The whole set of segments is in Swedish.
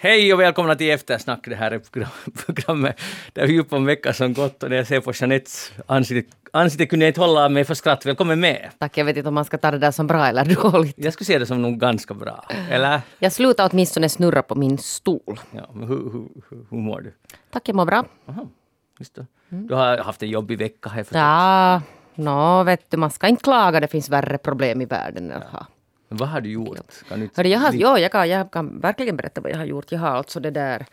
Hej och välkomna till Eftersnack. Det här är programmet där vi djupar om veckan som gått och när jag ser på Jeanettes ansikte, ansikte kunde jag inte hålla mig för skratt. Välkommen med! Tack, jag vet inte om man ska ta det där som bra eller dåligt. Jag skulle se det som nog ganska bra. Eller? Jag slutar åtminstone snurra på min stol. Ja, men hur, hur, hur, hur mår du? Tack, jag mår bra. Aha, just det. Du har haft en jobbig vecka har jag förstått. Ja, nå vet du, man ska inte klaga. Det finns värre problem i världen. Ja. Men vad har du gjort? Kan du Hörde, jag, har, jo, jag, kan, jag kan verkligen berätta vad jag har gjort. Jag har alltså det där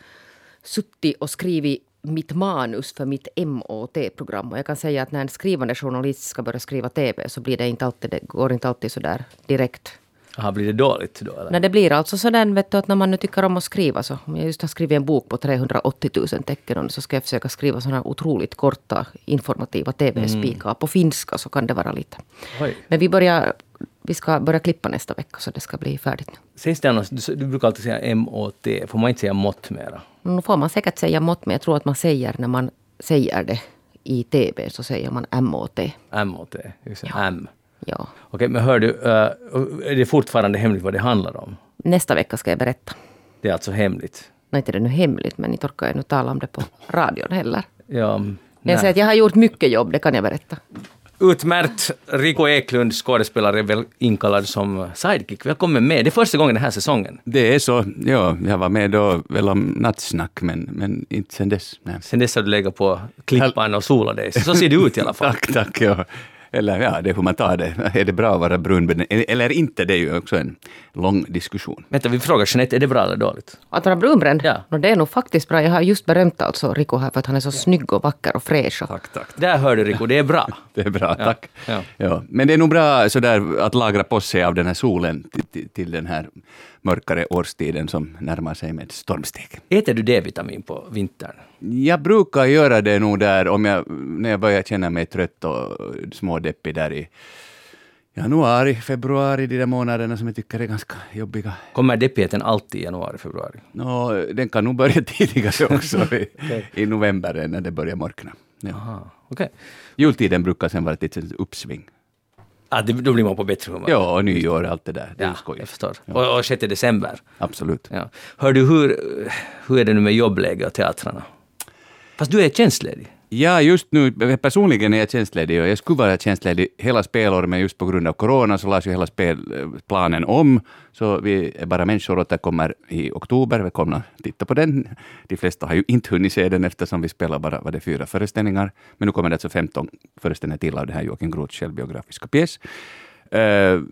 suttit och skrivit mitt manus för mitt MOT-program. Och jag kan säga att när en skrivande journalist ska börja skriva TV så blir det inte alltid, det går inte alltid så där direkt. Aha, blir det dåligt då eller? När det blir alltså sådär vet du, att när man nu tycker om att skriva så. Om jag just har skrivit en bok på 380 000 tecken och så ska jag försöka skriva sådana otroligt korta informativa TV-spikar på finska så kan det vara lite. Oj. Men vi börjar, vi ska börja klippa nästa vecka så det ska bli färdigt nu. Sägs det annars, du, du brukar alltid säga MOT, får man inte säga mått mera? Nu får man säkert säga mått men jag tror att man säger när man säger det i TV så säger man MOT. MOT, just det. M. Ja. Okej, men hör du, eh, är det fortfarande hemligt vad det handlar om? Nästa vecka ska jag berätta. Det är alltså hemligt? Nej, inte det nu hemligt men inte orkar jag nu tala om det på radion heller. Ja, jag säger att jag har gjort mycket jobb, det kan jag berätta. Utmärkt! Rico Eklund, skådespelare, är väl inkallad som sidekick. Välkommen med. Det är första gången den här säsongen. Det är så. Ja, jag var med då väl om nattsnack, men, men inte sen dess. Nej. Sen dess har du legat på klippan och solat dig. Så ser det ut i alla fall. Tack, tack. Ja. Eller ja, det är hur man tar det. Är det bra att vara brunben eller inte? Det är ju också en lång diskussion. Vänta, vi frågar Jeanette, är det bra eller dåligt? Att vara brunbränd? Ja. No, det är nog faktiskt bra. Jag har just berömt alltså Rico här för att han är så snygg och vacker och fräsch. Och Tack, tack. Där hör du Rico, det är bra. Det är bra, Ja, tack. ja. Ja. Men det är nog bra sådär att lagra på sig av den här solen till, till, till den här mörkare årstiden som närmar sig med stormsteg. Äter du D-vitamin på vintern? Jag brukar göra det nog där om jag, när jag börjar känna mig trött och smådeppig där i januari, februari, de där månaderna som jag tycker är ganska jobbiga. Kommer deppigheten alltid i januari, februari? Nå, den kan nog börja tidigare också, i, i november när det börjar mörkna. Ja. Aha, okej. Jultiden brukar sen vara ett litet uppsving. Det, då blir man på bättre humör. Ja, och nyår och allt det där. Det är ja skoj. jag förstår. Och, och 6 december. Absolut. Ja. Hör du, hur, hur är det nu med jobbläge och teatrarna? Fast du är tjänstledig. Ja, just nu personligen är jag tjänstledig och jag skulle vara tjänstledig hela spelåret, men just på grund av corona så lades ju hela spelplanen eh, om. Så vi är bara människor återkommer i oktober. Välkomna att titta på den. De flesta har ju inte hunnit se den eftersom vi spelar bara var det fyra föreställningar. Men nu kommer det alltså 15 föreställningar till av den här Joakim Groths självbiografiska pjäs. Uh,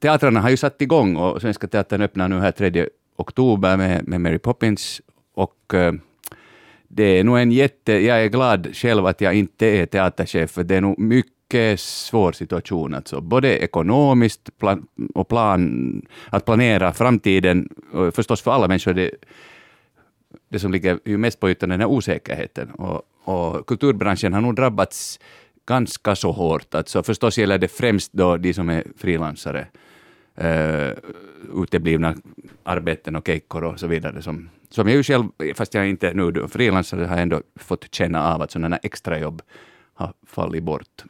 teatrarna har ju satt igång och Svenska Teatern öppnar nu här 3 oktober med, med Mary Poppins. Och uh, det är nog en jätte... Jag är glad själv att jag inte är teaterchef, för det är nog mycket svår situation. Alltså, både ekonomiskt plan, och plan, att planera framtiden. Och förstås för alla människor, det, det som ligger ju mest på ytan är den här osäkerheten. Och, och kulturbranschen har nog drabbats ganska så hårt. Alltså, förstås gäller det främst då de som är frilansare. Uh, uteblivna arbeten och keikkor och så vidare. Som, som jag ju själv, fast jag inte nu då frilansare, har jag ändå fått känna av att sådana extrajobb har fallit bort.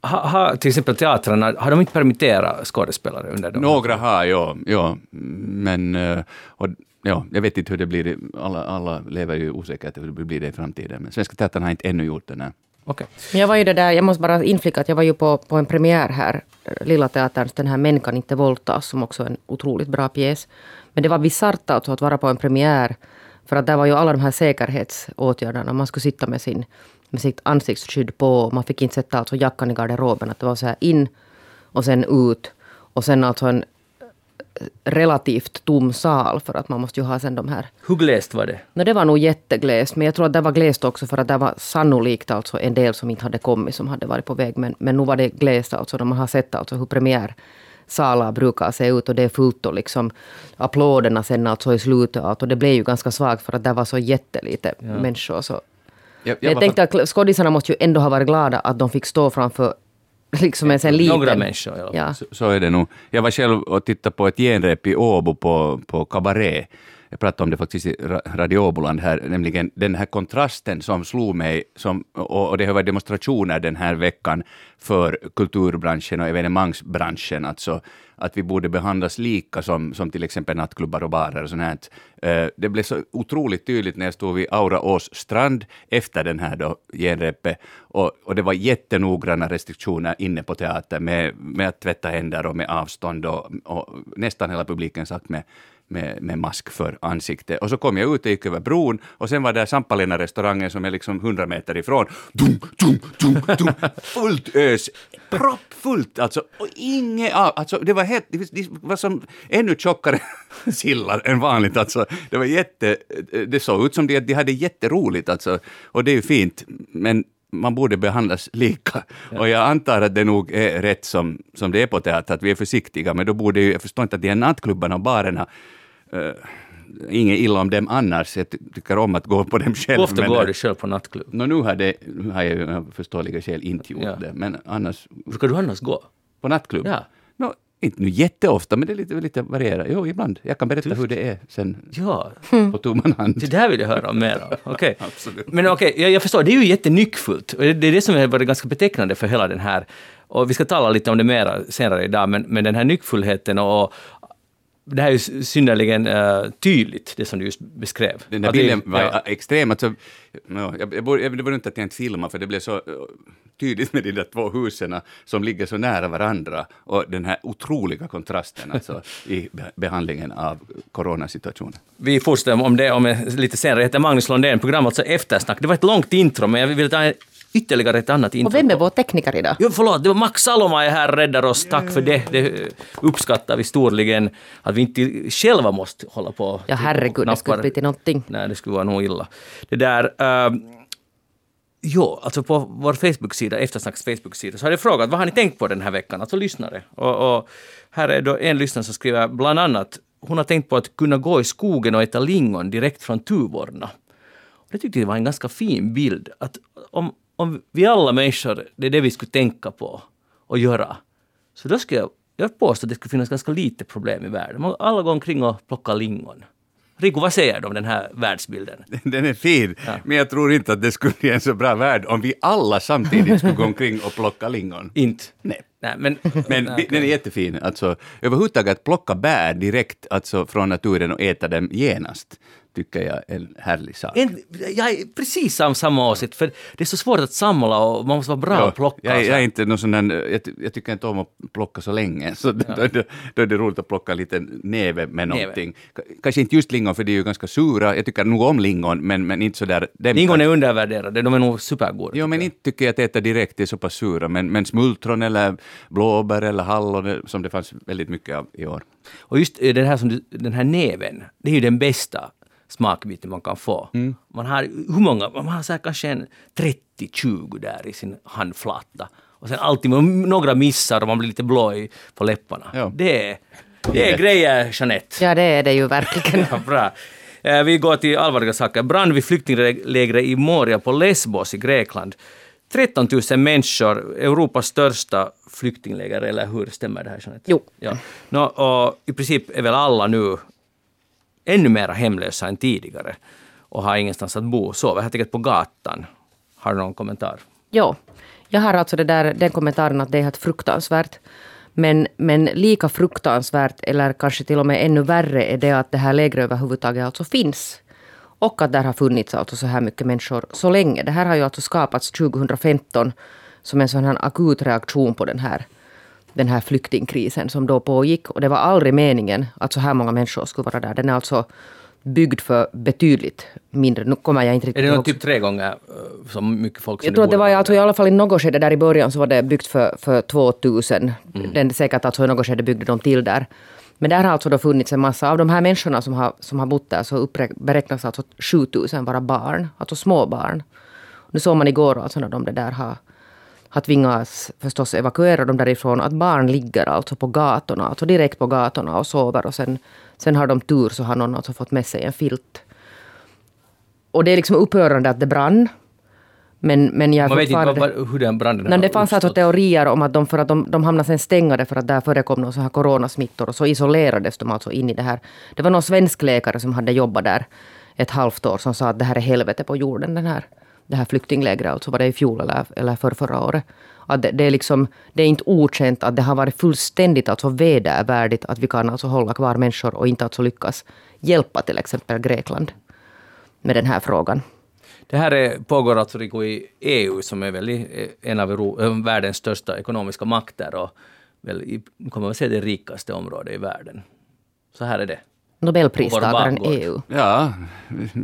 Ha, ha, till exempel teatrarna, har de inte permitterat skådespelare under de Några har, ja. ja men eh, och, ja, jag vet inte hur det blir. Alla, alla lever ju osäkert hur det blir det i framtiden. Men Svenska Teatern har inte ännu gjort det. Nej. Okej. Men jag var ju det där, jag måste bara inflika att jag var ju på, på en premiär här, Lilla Teaterns, den här Män kan inte våldtas, som också är en otroligt bra pjäs. Men det var bisarrt alltså att vara på en premiär, för att där var ju alla de här säkerhetsåtgärderna. Man skulle sitta med, sin, med sitt ansiktsskydd på, man fick inte sätta alltså jackan i garderoben. Att det var så här in och sen ut. Och sen alltså en relativt tom sal, för att man måste ju ha sen de här Hur glest var det? No, det var nog jätteglest, men jag tror att det var glest också för att det var sannolikt alltså en del som inte hade kommit, som hade varit på väg. Men, men nu var det glest alltså, när man har sett alltså hur premiärsalar brukar se ut och det är fullt och liksom applåderna sen alltså i slutet. Och det blev ju ganska svagt för att det var så jättelite människor. Så. Jag, Jag, var tänkte att skådisarna måste ju ändå ha varit glada att de fick stå framför liksom en sån liten... Några människor i alla fall. Ja. Så, så är det nog. Jag var själv och tittade på ett genrep i Åbo på, på Cabaret. Jag pratade om det faktiskt i Radio Åboland här, nämligen den här kontrasten som slog mig, som, och, och det har varit demonstrationer den här veckan för kulturbranschen och evenemangsbranschen. Alltså att vi borde behandlas lika som, som till exempel nattklubbar och barer och sånt här. Eh, det blev så otroligt tydligt när jag stod vid Aura Ås strand efter den här då genrepet och, och det var jättenoggranna restriktioner inne på teatern med, med att tvätta händer och med avstånd och, och nästan hela publiken satt med med, med mask för ansiktet. Och så kom jag ut och gick över bron och sen var där Sampalina-restaurangen som är liksom 100 meter ifrån. Dum, dum, dum, dum, fullt ös, proppfullt alltså. Och inget av, alltså det var helt, det var som ännu tjockare sillar än vanligt alltså. Det var jätte, det såg ut som de, de hade jätteroligt alltså. Och det är ju fint, men man borde behandlas lika. Ja. Och jag antar att det nog är rätt som, som det är på teater, att vi är försiktiga, men då borde ju, jag förstår inte att de här nattklubbarna och barerna Uh, inget illa om dem annars, jag tycker om att gå på dem själv. Hur ofta går du själv på nattklubb? No, nu, har det, nu har jag ju förståeliga skäl inte gjort ja. det, men annars... Brukar du annars gå? På nattklubb? Ja. No, inte nu jätteofta, men det är lite, lite varierat. Jo, ibland. Jag kan berätta Tufft. hur det är sen ja. på tomman hand. Det här vill jag höra mer om. Okay. Men okej, okay, jag, jag, förstår, det är ju jättenyckfullt. Det är det som har varit ganska betecknande för hela den här och vi ska tala lite om det mera senare idag, men, men den här nyckfullheten och det här är ju synnerligen uh, tydligt, det som du just beskrev. Den där bilden var ja. extrem. Alltså, jag, jag, borde, det var inte att jag inte filmade, för det blev så uh, tydligt med de där två husen som ligger så nära varandra och den här otroliga kontrasten alltså, i behandlingen av coronasituationen. Vi fortsätter om det om lite senare. Jag heter Magnus Lundén, programmet alltså Eftersnack. Det var ett långt intro, men jag vill ta en ytterligare ett annat intro. Och vem är vår tekniker idag? Jo, förlåt, det var Max Saloma är här och räddar oss. Tack för det. Det uppskattar vi storligen. Att vi inte själva måste hålla på. Ja, herregud, det skulle bli till någonting. Nej, det skulle vara nog illa. Det där... Uh, Jo, alltså på vår Facebook-sida, Eftersnacks Facebook-sida, så har jag frågat vad har ni tänkt på den här veckan, alltså lyssnare. Och, och här är då en lyssnare som skriver bland annat, hon har tänkt på att kunna gå i skogen och äta lingon direkt från Tuvorna. Det tyckte jag var en ganska fin bild. Att om, om vi alla människor, det är det vi skulle tänka på och göra, så då skulle jag, jag påstå att det skulle finnas ganska lite problem i världen. Man alla går omkring och plockar lingon. Rico, vad säger du om den här världsbilden? Den är fin, ja. men jag tror inte att det skulle bli en så bra värld om vi alla samtidigt skulle gå omkring och plocka lingon. Inte? Nej. Nej, men men nej, den är jättefin. Alltså, överhuvudtaget att plocka bär direkt alltså, från naturen och äta dem genast tycker jag en härlig sak. En, jag är precis av samma åsikt, för det är så svårt att samla och man måste vara bra ja, att plocka. Jag, jag, är inte någon sån där, jag, jag, tycker inte om att plocka så länge, så ja. då, då, då, är det roligt att plocka en liten näve med någonting. Näve. Kanske inte just lingon, för de är ju ganska sura. Jag tycker nog om lingon, men, men inte så där... Lingon är undervärderade, de är nog supergoda. Jo, men inte tycker jag att äta direkt är så pass sura, men, men smultron eller blåbär eller hallon, som det fanns väldigt mycket av i år. Och just det här som du, den här näven, det är ju den bästa smakbiten man kan få. Mm. Man har hur många? Man har så kanske en 30-20 där i sin handflata. Och sen alltid några missar och man blir lite blå på läpparna. Ja. Det, är, det är grejer, Jeanette. Ja, det är det ju verkligen. ja, bra. Eh, vi går till allvarliga saker. Brand vid flyktinglägret i Moria på Lesbos i Grekland. 13 000 människor, Europas största flyktingläger, eller hur? Stämmer det här Jeanette? Jo. Ja. No, och I princip är väl alla nu ännu mer hemlösa än tidigare och har ingenstans att bo, sover helt enkelt på gatan. Har du någon kommentar? Ja, jag har alltså det där, den kommentaren att det är helt fruktansvärt. Men, men lika fruktansvärt, eller kanske till och med ännu värre, är det att det här lägret överhuvudtaget alltså finns. Och att där har funnits alltså så här mycket människor så länge. Det här har ju alltså skapats 2015 som en sån här akut reaktion på den här den här flyktingkrisen som då pågick. Och det var aldrig meningen att så här många människor skulle vara där. Den är alltså byggd för betydligt mindre. Nu kommer jag inte riktigt Är det någon typ tre gånger uh, så mycket folk som Jag tror att det var alltså i alla fall i något skede där i början så var det byggt för, för 2000. Mm. Den säkert alltså i något skede byggde de till där. Men där har alltså då funnits en massa, av de här människorna som har, som har bott där så beräknas alltså 7000 vara barn, alltså små barn. Nu såg man igår alltså när de det där har har tvingats förstås evakuera dem därifrån. Att barn ligger alltså på gatorna, alltså direkt på gatorna och sover. Och sen, sen har de tur så har någon alltså fått med sig en filt. Och det är liksom upprörande att det brann. Men, men jag Man vet inte vad, hur den branden har Det fanns alltså teorier om att de, för att de, de hamnade sen stängade för att där förekom någon så här coronasmittor och så isolerades de alltså in i det här. Det var någon svensk läkare som hade jobbat där ett halvt år som sa att det här är helvete på jorden den här det här flyktinglägret, alltså var det i fjol eller, eller för förra året. Att det, det, är liksom, det är inte okänt att det har varit fullständigt alltså vedervärdigt att vi kan alltså hålla kvar människor och inte alltså lyckas hjälpa till exempel Grekland med den här frågan. Det här är, pågår alltså i EU som är väl eh, en av Euro, eh, världens största ekonomiska makter och väl kommer man säga det rikaste området i världen. Så här är det. Nobelpristagaren EU. Ja,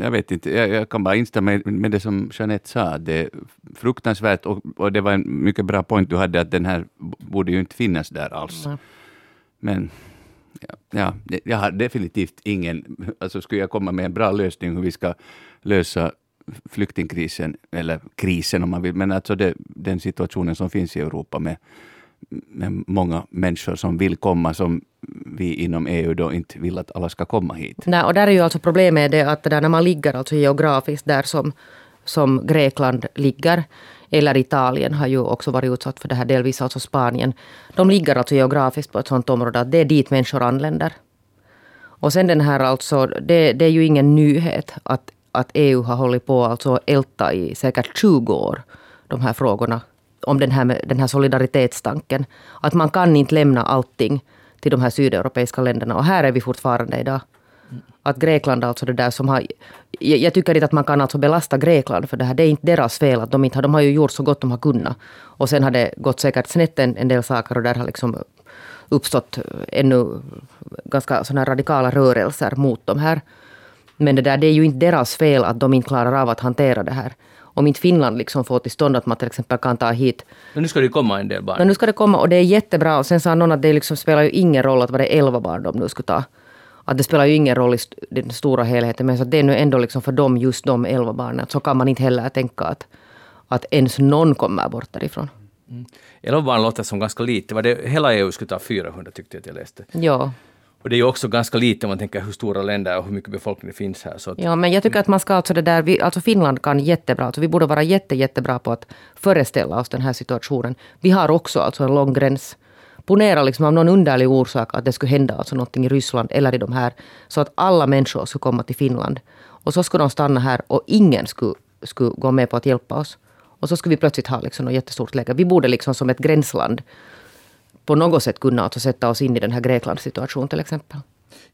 jag vet inte. Jag, jag kan bara instämma med det som Jeanette sa. Det är fruktansvärt och, och, det var en mycket bra point du hade att den här borde ju inte finnas där alls. Mm. Men ja, ja, jag har definitivt ingen... Alltså skulle jag komma med en bra lösning hur vi ska lösa flyktingkrisen, eller krisen om man vill, men alltså det, den situationen som finns i Europa med med många människor som vill komma som vi inom EU då inte vill att alla ska komma hit. Nej, och där är ju alltså problemet det att där när man ligger alltså geografiskt där som, som Grekland ligger, eller Italien har ju också varit utsatt för det här, delvis alltså Spanien. De ligger alltså geografiskt på ett sådant område att det är dit människor anländer. Och sen den här alltså, det, det är ju ingen nyhet att, att EU har hållit på alltså älta i säkert 20 år, de här frågorna om den här, den här solidaritetstanken. Att man kan inte lämna allting till de här sydeuropeiska länderna. Och här är vi fortfarande idag. Att Grekland alltså det där som har... Jag, jag tycker inte att man kan alltså belasta Grekland för det här. Det är inte deras fel att de inte har... De har ju gjort så gott de har kunnat. Och sen har det gått säkert snett en, en del saker och där har liksom uppstått ännu ganska såna radikala rörelser mot de här. Men det där, det är ju inte deras fel att de inte klarar av att hantera det här om inte Finland liksom får till stånd att man till exempel kan ta hit... Men nu ska det komma en del barn. Men nu ska det komma och det är jättebra. Och sen sa någon att det liksom spelar ju ingen roll att vad det elva barn de nu skulle ta. Att det spelar ju ingen roll i den stora helheten. Men så det är nu ändå liksom för dem, just de elva barnen. Så kan man inte heller tänka att, att ens någon kommer bort därifrån. Mm. Elva barn låter som ganska lite. Var det, hela EU skulle ta 400 tyckte jag att jag läste. Ja. Och det är ju också ganska lite om man tänker hur stora länder och hur mycket befolkning det finns här. Så att, ja, men jag tycker att man ska alltså det där, vi, alltså Finland kan jättebra, alltså vi borde vara jätte, jättebra på att föreställa oss den här situationen. Vi har också alltså en lång gräns. Ponera liksom av någon underlig orsak att det skulle hända alltså någonting i Ryssland eller i de här, så att alla människor skulle komma till Finland. Och så skulle de stanna här och ingen skulle, skulle gå med på att hjälpa oss. Och så skulle vi plötsligt ha liksom något jättestort läge. Vi borde liksom som ett gränsland på något sätt kunna alltså sätta oss in i den här Greklands situation till exempel.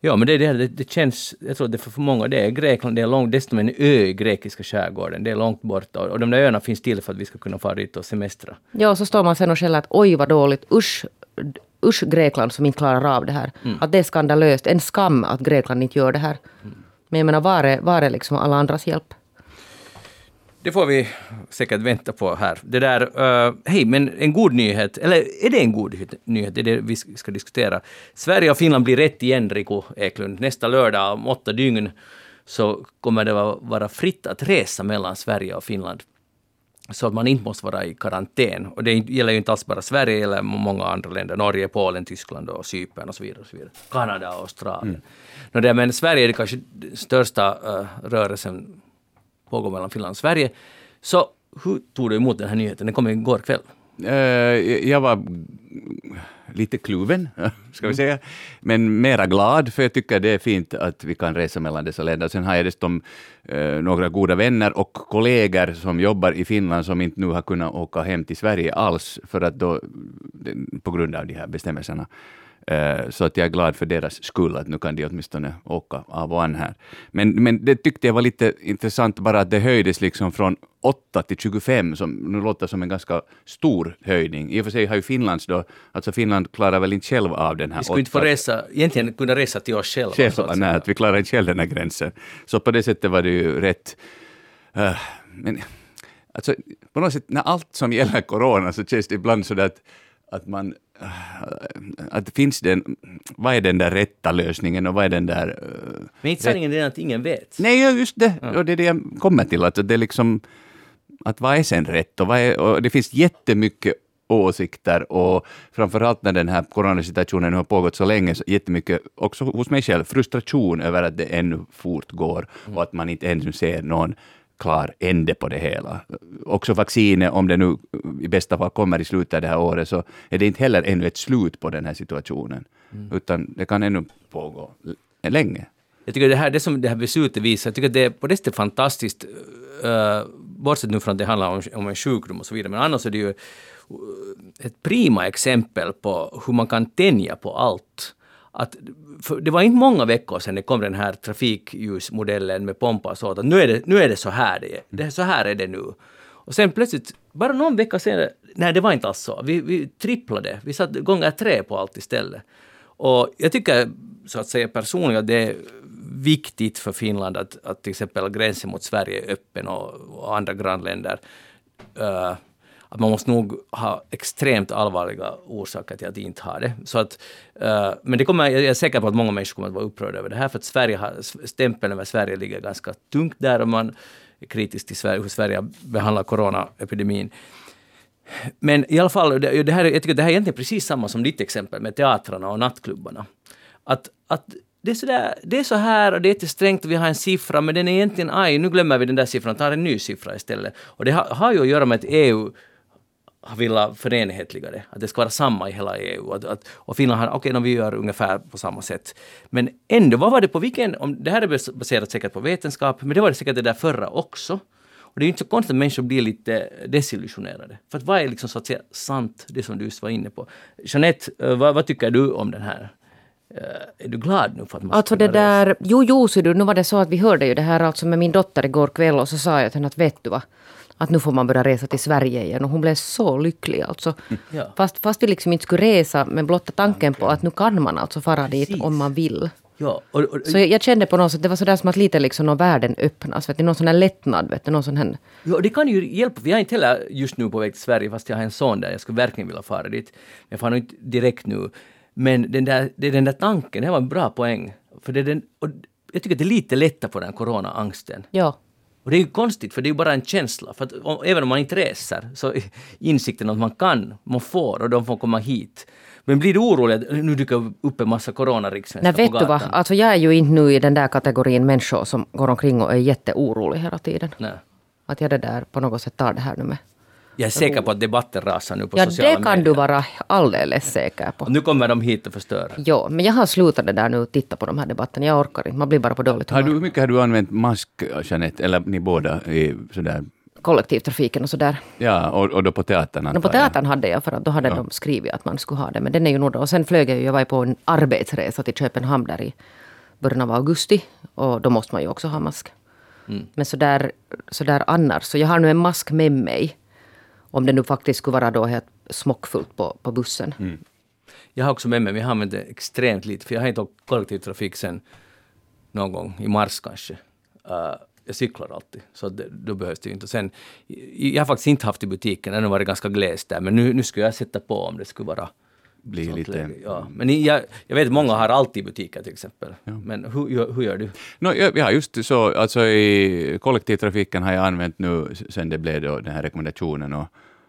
Ja, men det, är det, det känns, jag tror det för många, det är Grekland, det är långt, dessutom en ö i grekiska skärgården, det är långt borta och de där öarna finns till för att vi ska kunna fara dit och semestra. Ja, och så står man sen och skäller att oj vad dåligt, usch, usch Grekland som inte klarar av det här. Mm. Att det är skandalöst, en skam att Grekland inte gör det här. Mm. Men jag menar, var är, var är liksom alla andras hjälp? Det får vi säkert vänta på här. Det där, uh, hej, men en god nyhet, eller är det en god nyhet? Det är det vi ska diskutera. Sverige och Finland blir rätt igen, Riku Eklund. Nästa lördag om åtta dygn så kommer det vara fritt att resa mellan Sverige och Finland. Så att man inte måste vara i karantän. Och det gäller ju inte alls bara Sverige, eller många andra länder. Norge, Polen, Tyskland och Cypern och så vidare. Och så vidare. Kanada och Australien. Mm. No, det, men Sverige är kanske största uh, rörelsen pågår mellan Finland och Sverige. Så hur tog du emot den här nyheten? Den kom igår kväll. Uh, jag var lite kluven, ska vi mm. säga, men mera glad, för jag tycker det är fint att vi kan resa mellan dessa länder. Sen har jag dessutom uh, några goda vänner och kollegor som jobbar i Finland som inte nu har kunnat åka hem till Sverige alls, för att då, på grund av de här bestämmelserna. Eh, så att jag är glad för deras skull, att nu kan de åtminstone åka av och an här. Men, men det tyckte jag var lite intressant bara att det höjdes liksom från 8 till 25, som nu låter som en ganska stor höjning. I och för sig har ju Finlands då, alltså Finland klarar väl inte själv av den här. Vi skulle inte få resa, egentligen kunna resa till oss själva. Själva, nej, att vi klarar inte själv den här gränsen. Så på det sättet var det ju rätt. Uh, men alltså, på något sätt, när allt som gäller corona så känns det ibland så att, att man att finns det, vad är den där rätta lösningen och vad är den där... Uh, Men inte sanningen är att ingen vet? Nej, just det. Ja. Och det är det jag kommer till. Att det är liksom, att vad är sen rätt? Och, vad är, och det finns jättemycket åsikter och framförallt när den här coronasituationen har pågått så länge, så jättemycket, också hos mig själv, frustration över att det ännu fortgår mm. och att man inte ännu ser någon klar ände på det hela. Också vaccinet, om det nu i bästa fall kommer i slutet av det här året, så är det inte heller ännu ett slut på den här situationen, mm. utan det kan ännu pågå länge. Jag tycker det här, det som det här beslutet visar, jag tycker det är på det sättet fantastiskt uh, bortsett nu från att det handlar om, om en sjukdom och så vidare, men annars är det ju ett prima exempel på hur man kan tänja på allt. Att, det var inte många veckor sedan det kom den här trafikljusmodellen med pompa och sånt. nu är det, nu är det så här det är. Det, så här är det nu. Och sen plötsligt, bara någon vecka senare, nej det var inte alls så. Vi, vi tripplade, vi satte gånger tre på allt istället. Och jag tycker så att säga personligen att det är viktigt för Finland att, att till exempel gränsen mot Sverige är öppen och, och andra grannländer. Uh, att man måste nog ha extremt allvarliga orsaker till att inte ha det. Så att, uh, men det kommer, jag är säker på att många människor kommer att vara upprörda över det här, för att Sverige har, stämpeln över Sverige ligger ganska tungt där och man är kritisk till Sverige, hur Sverige behandlar coronaepidemin. Men i alla fall, det, det här, jag tycker det här är egentligen precis samma som ditt exempel med teatrarna och nattklubbarna. Att, att det är, så där, det är så här och det är inte strängt och vi har en siffra men den är egentligen aj, nu glömmer vi den där siffran och tar en ny siffra istället. Och det har, har ju att göra med att EU velat förenhetliga det, att det ska vara samma i hela EU. Att, att, och Finland har, okej, okay, vi gör ungefär på samma sätt. Men ändå, vad var det på vilken, om, det här är baserat säkert på vetenskap, men det var det säkert det där förra också. Och det är ju inte så konstigt att människor blir lite desillusionerade. För att vad är liksom så att säga sant, det som du just var inne på. Jeanette, eh, vad, vad tycker du om den här Uh, är du glad nu för att man Alltså det där, jo, jo, så du, nu var det så att vi hörde ju det här alltså med min dotter igår kväll och så sa jag till henne att vet du vad, att nu får man börja resa till Sverige igen. Och hon blev så lycklig alltså. Ja. Fast, fast vi liksom inte skulle resa, men blotta tanken på att nu kan man alltså fara dit Precis. om man vill. Ja, och, och, så jag, jag, kände på något sätt, det var sådär som att lite liksom någon världen öppnas. Vet du, någon sån här lättnad, vet du, någon sån här... Ja, det kan ju hjälpa. Vi är inte heller just nu på väg till Sverige, fast jag har en son där. Jag skulle verkligen vilja fara dit. Men jag far nog inte direkt nu. Men den där, det är den där tanken, det var en bra poäng. För det är den, och jag tycker att det är lite lättare på den corona-angsten. Ja. Och det är ju konstigt, för det är ju bara en känsla. För att om, även om man inte reser, så insikten att man kan, man får och de får komma hit. Men blir du orolig att nu dyker upp en massa coronariksvenskar på gatan? vet du vad, alltså jag är ju inte nu i den där kategorin människor som går omkring och är jätteorolig hela tiden. Nej. Att jag det där på något sätt tar det här nu med jag är säker på att debatten rasar nu på ja, sociala medier. Ja, det kan du vara alldeles säker på. Och nu kommer de hit och förstör. Ja, men jag har slutat det där nu titta på de här debatterna. Jag orkar inte, man blir bara på dåligt humör. Har du, hur mycket har du använt mask, Jeanette, eller ni båda, i sådär kollektivtrafiken och sådär. Ja, och, och då på teatern no, På teatern hade jag, för att då hade ja. de skrivit att man skulle ha det. Men den är ju nog då. Och sen flög jag ju, jag var på en arbetsresa till Köpenhamn där i början av augusti. Och då måste man ju också ha mask. Mm. Men sådär, sådär annars, så jag har nu en mask med mig. Om det nu faktiskt skulle vara då helt smockfullt på, på bussen. Mm. Jag har också med mig, men jag har använt det extremt lite, för jag har inte åkt kollektivtrafik sen någon gång i mars kanske. Uh, jag cyklar alltid, så det, då behövs det ju inte. Sen, jag har faktiskt inte haft i butiken, det har varit ganska glest där, men nu, nu skulle jag sätta på om det skulle vara bli lite... Ja. Men jag, jag vet att många har alltid butiker till exempel. Ja. Men hur, hur gör du? No, ja, just så, alltså i kollektivtrafiken har jag använt nu sen det blev då den här rekommendationen och,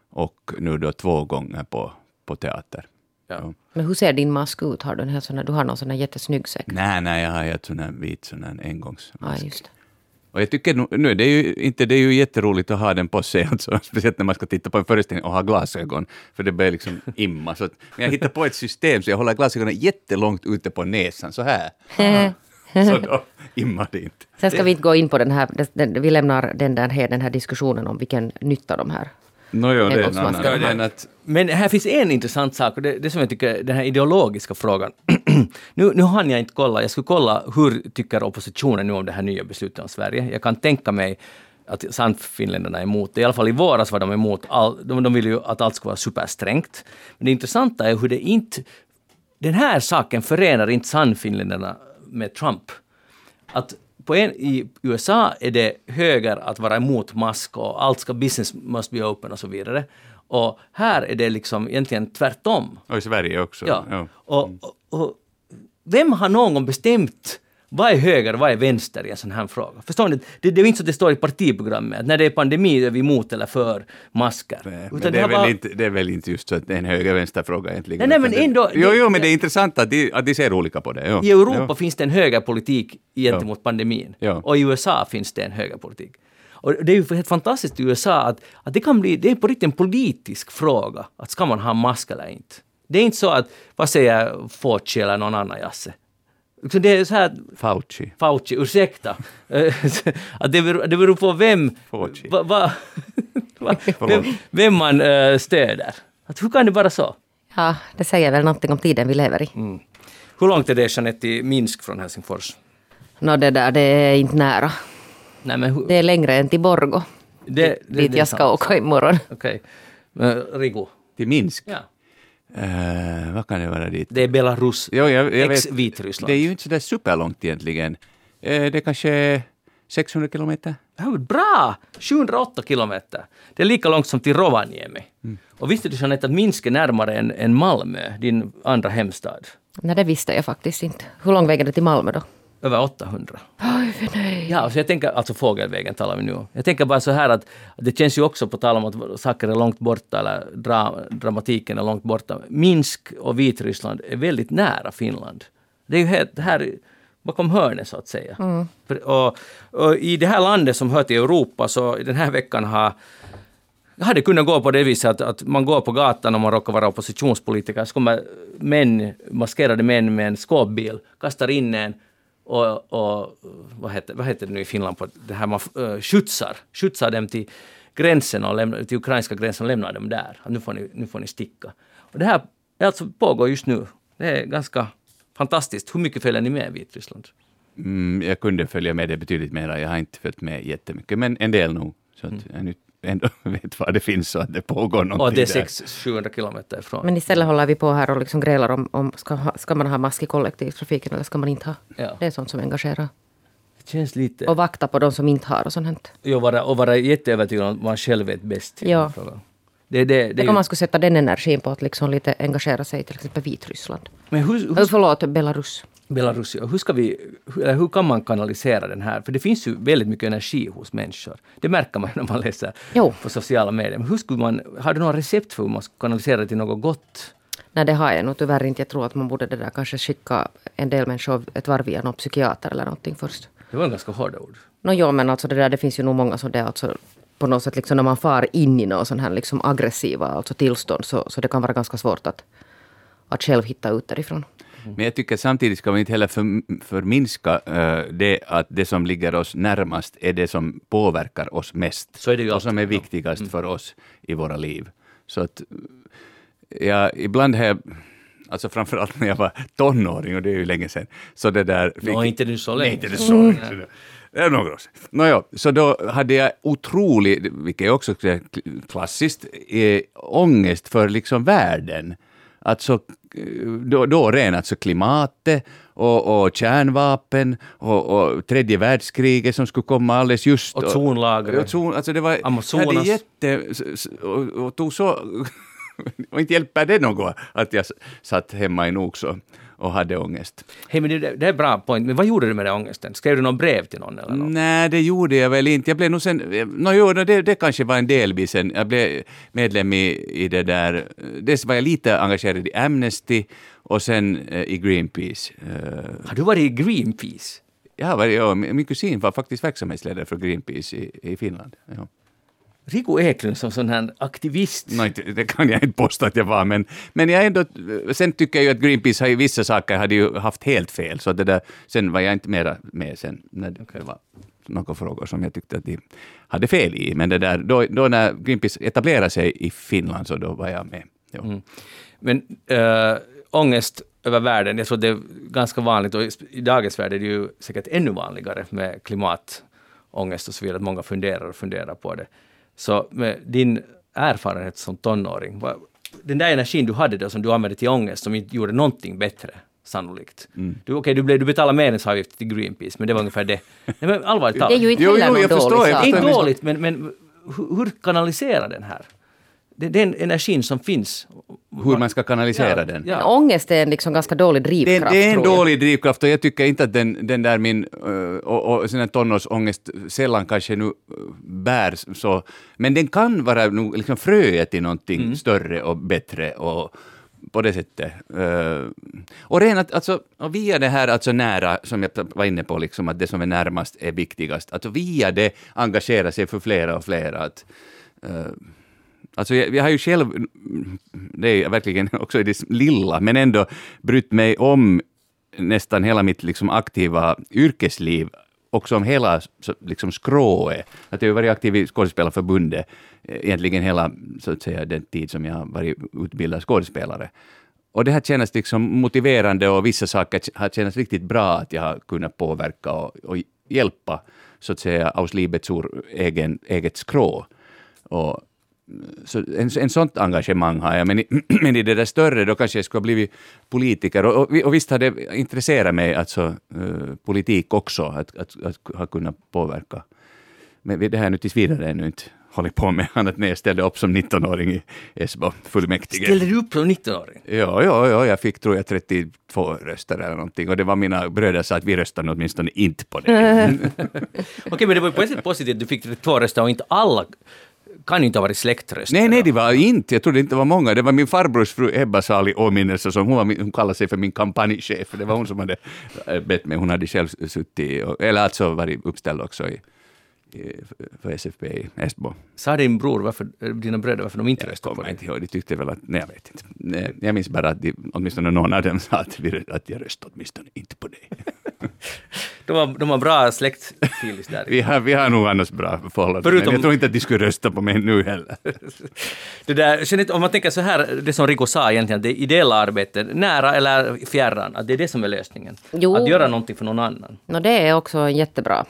och nu då två gånger på, på teater. Ja. Men hur ser din mask ut? Har du, en sån här, du har någon sån här jättesnygg säck? Nej, nej, jag har en sån här vit sån här engångsmask. Ja, just det. Och jag tycker nu, det är ju inte, det är ju jätteroligt att ha den på sig, alltså, speciellt när man ska titta på en föreställning och ha glasögon, för det börjar liksom imma. Så att, men jag hittar på ett system så jag håller glasögonen jättelångt ute på näsan, så här. så då immar det inte. Sen ska vi inte gå in på den här, vi lämnar den, där, den här diskussionen om vilken nytta de här No, jo, det är en annan. Att... Men här finns en intressant sak, och det, det som jag tycker, den här ideologiska frågan. nu, nu hann jag inte kolla, jag skulle kolla hur tycker oppositionen nu om det här nya beslutet om Sverige. Jag kan tänka mig att Sannfinländarna är emot det. I alla fall i våras var de emot all, de, de ville ju att allt skulle vara supersträngt. Men det intressanta är hur det inte... Den här saken förenar inte Sannfinländarna med Trump. Att på en, I USA är det höger att vara emot mask och allt ska business must be open och så vidare. Och här är det liksom egentligen tvärtom. Och i Sverige också. Ja. ja. Och, och, och, vem har någon gång bestämt vad är höger vad är vänster i en sån här fråga? Förstår ni? Det, det är inte så att det står i partiprogrammet att när det är pandemi är vi emot eller för masker. Nej, men det, är bara... inte, det är väl inte just så att det är en höger-vänster-fråga egentligen. Nej, nej, men ändå, jo, jo, men det är intressant att de, att de ser olika på det. Jo. I Europa jo. finns det en högerpolitik gentemot jo. pandemin. Jo. Och i USA finns det en högerpolitik. Och det är ju helt fantastiskt i USA att, att det kan bli, det är på riktigt en politisk fråga, att ska man ha mask eller inte. Det är inte så att, vad säger Fauci eller någon annan jasse? Så det är så här, Fauci. Fauci, ursäkta. Eh, att det, beror, det beror på vem, Fauci. va, va, va, vem, vem man uh, stöder. Att hur kan det vara så? Ja, det säger väl någonting om tiden vi lever i. Mm. Hur långt är det Jeanette till Minsk från Helsingfors? Nå, det där, det är inte nära. Nej men hur, Det är längre än till Borgo. det, det, dit det jag ska sant. åka imorgon. Okej. Men Rigo? Till Minsk. Ja. Eh, vad kan det vara dit? Det är Belarus, Jo, jag, jag ex-Vitryssland. Det är ju inte så där superlångt egentligen. Eh, det är kanske 600 kilometer. Ja, Bra! 708 kilometer. Det är lika långt som till Rovaniemi. Och visste du Jeanette att Minsk är närmare än, än Malmö, din andra hemstad? Nej, det visste jag faktiskt inte. Hur lång väg är det till Malmö då? Över 800. Oj, nej. Ja, så jag tänker, alltså fågelvägen talar vi nu om. Jag tänker bara så här att det känns ju också på tal om att saker är långt borta eller dra, dramatiken är långt borta. Minsk och Vitryssland är väldigt nära Finland. Det är ju helt här bakom hörnet så att säga. För, och, och I det här landet som hör till Europa så den här veckan har hade kunnat gå på det viset att, att man går på gatan och man råkar vara oppositionspolitiker, så kommer män, maskerade män med en skåpbil, kastar in en och, och vad, heter, vad heter det nu i Finland, på det här man uh, skjutsar, skjutsar dem till gränsen och lämnar, till ukrainska gränsen och lämnar dem där. Nu, får ni, nu får ni sticka. Och det här alltså pågår just nu. Det är ganska fantastiskt. Hur mycket följer ni med i Vitryssland? Mm, jag kunde följa med det betydligt mer. Jag har inte följt med jättemycket, men en del nog. Så att jag nu ändå vet vad det finns och att det pågår någonting Och det är där. 600-700 kilometer ifrån. Men istället håller vi på här och liksom grälar om, om ska, ha, ska man ha mask i kollektivtrafiken eller ska man inte ha. Ja. Det är sånt som engagerar. Det känns lite... Och vakta på de som inte har och sånt. här. vara, och vara jätteövertygad om att man själv vet bäst. Ja. Det, det, det, Det ju- man skulle sätta den energin på att liksom lite engagera sig i till exempel Vitryssland. men hur, Hur, hur, förlåt, Belarus. Belarus, hur, ska vi, hur, kan man kanalisera den här? För det finns ju väldigt mycket energi hos människor. Det märker man när man läser Jo. på sociala medier. Men hur skulle man, har du några recept för hur man ska kanalisera det till något gott? Nej, det har jag nog tyvärr inte. Jag tror att man borde det där kanske skicka en del människor ett varv via någon psykiater eller någonting först. Det var en ganska hårda ord. Nå jo, men alltså det där, det finns ju nog många som det alltså på något sätt liksom när man far in i någon sån här liksom aggressiva alltså tillstånd så, så det kan vara ganska svårt att, att själv hitta ut därifrån. Men jag tycker samtidigt ska man inte heller för, förminska eh, det att det som ligger oss närmast är det som påverkar oss mest. Så är det ju och som är viktigast för oss i våra liv. Så att ja, ibland har jag, alltså framförallt när jag var tonåring, och det är ju länge sedan, så det där... Nå, inte nu så länge. Nej, inte det så länge sedan. Det är några år sedan. Nåja, så då hade jag otrolig, vilket är också klassiskt, eh, ångest för liksom världen. Alltså, eh, då, då ren alltså klimatet och, och kärnvapen och, och tredje världskriget som skulle komma alldeles just. Ozonlagret. Ozon, alltså det var, Amazonas. Hade jätte, och, och tog så, och inte hjälper det något att jag satt hemma i Noxo och hade ångest. Hej, men det, det är bra point. Men vad gjorde du med den ångesten? Skrev du något brev till någon eller något? Nej, det gjorde jag väl inte. Jag blev nog sen... No, jo, det, det kanske var en delvis. Jag blev medlem i, i det där... Dels var jag lite engagerad i Amnesty och sen eh, i Greenpeace. Eh, Har du varit i Greenpeace? ja, var, ja, min min kusin var faktiskt verksamhetsledare för Greenpeace i, i Finland. Ja. Rico Eklund som sån här aktivist. No, det kan jag inte påstå att jag var, men, men jag ändå... Sen tycker jag ju att Greenpeace har ju vissa saker hade ju haft helt fel, så det där, sen var jag inte mera med sen när det var några frågor som jag tyckte att de hade fel i. Men det där, då, då när Greenpeace etablerade sig i Finland, så då var jag med. Mm. Men äh, ångest över världen, jag tror det är ganska vanligt och i- i dagens värld är det ju säkert ännu vanligare med klimatångest och så vidare, att många funderar och funderar på det. Så med din erfarenhet som tonåring, vad, den där energin du hade då som du använde till ångest som inte gjorde någonting bättre, sannolikt. Du, okej, du, blev- du betalade medlemsavgift till Greenpeace, men det var ungefär det. Nej, men allvarligt Det är talat. ju inte Jo, jo, jag förstår, dålig jag sak. Inte förstår. dåligt, men, men hur, hur kanalisera den här? Det, den energin som finns. Hur man ska kanalisera Ja, den. ja. Ångest är en liksom ganska dålig Det, drivkraft. det är en dålig drivkraft och jag tycker inte att den, den där min uh, och, och sån tonårsångest sällan kanske nu uh, bär så, men den kan vara liksom fröet till någonting större och bättre och på det sättet. Uh, och rent alltså, och via det här alltså nära, som jag var inne på, liksom, att det som är närmast är viktigast, att via det engagera sig för flera och flera. Att, uh, Alltså jag, jag har ju själv, det är verkligen också i det lilla, men ändå brytt mig om nästan hela mitt liksom aktiva yrkesliv också om hela liksom skrået. Att jag har varit aktiv i Skådespelarförbundet eh, egentligen hela så att säga, den tid som jag har varit utbildad skådespelare. Och det har känts liksom motiverande och vissa saker har känts riktigt bra att jag har kunnat påverka och, och hjälpa så att säga aus Liebets egen, eget skrå. Och så en, en sånt engagemang har jag, men i, men i det där större då kanske jag skulle ha blivit politiker. Och, och, och visst har det intresserat mig, alltså uh, politik också, att, att, att, ha kunnat påverka. Men det jag nu tills vidare ännu inte hållit på med, annat när jag ställde upp som 19-åring i Esbo fullmäktige. Ställde du upp som 19-åring? Ja, ja, ja, jag fick tror jag 32 röster eller någonting och det var mina bröder sa att vi röstade åtminstone inte på det. Okej, men det var ju på ett sätt positivt att du fick 32 röster och inte alla kan inte ha varit släktröster. Nej, nej, det var inte. Jag trodde inte det var många. Det var min farbrors fru Ebba Sali åminnelse, som hon, var, hon kallade sig för min kampanjchef. Det var hon som hade eh, bett mig. Hon hade själv suttit, eller alltså varit uppställd också i för SFP i Estbo. Sa din bror, varför, dina bröder, varför de inte röstade på dig? inte ihåg, de tyckte väl att, nej jag vet inte. Jag minns bara att de, åtminstone någon av dem sa att, vi, att jag röstade åtminstone inte på dig. de, var, de var bra släktfilis där. vi, har, vi har nog annars bra förhållanden, Förutom... men jag tror inte att de skulle rösta på mig nu heller. det där, om man tänker så här, det som Rico sa egentligen, det ideella arbetet, nära eller fjärran, att det är det som är lösningen. Jo. Att göra någonting för någon annan. No, det är också en jättebra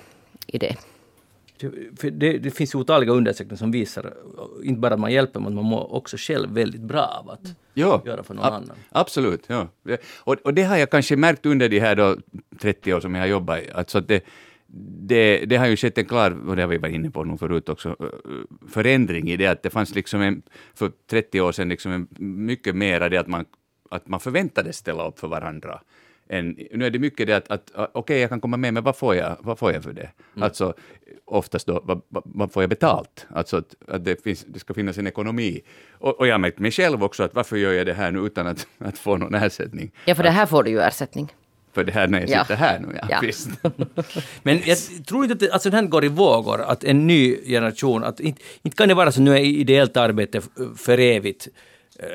idé. Det, det finns ju otaliga undersökningar som visar inte bara att man hjälper, men man mår också själv väldigt bra av att ja, göra för någon ab annan. Absolut, ja. Och, och det har jag kanske märkt under de här då 30 år som jag har jobbat. Alltså det, det, det har ju skett en klar, och det har vi varit inne på nu förut också, förändring i det att det fanns liksom en, för 30 år sedan liksom en, mycket mer det att man, att man förväntades ställa upp för varandra. En, nu är det mycket det att, att okej, okay, jag kan komma med, men vad får jag, vad får jag för det? Mm. Alltså, oftast då, vad, vad får jag betalt? Alltså att, att det, finns, det ska finnas en ekonomi. Och, och jag har märkt mig själv också att varför gör jag det här nu utan att, att få någon ersättning? Ja, för det här får du ju ersättning. För det här när jag sitter här nu, ja. ja. Visst. Men jag tror inte att det, alltså, den går i vågor, att en ny generation, att inte, inte kan det vara så nu är ideellt arbete för evigt eh,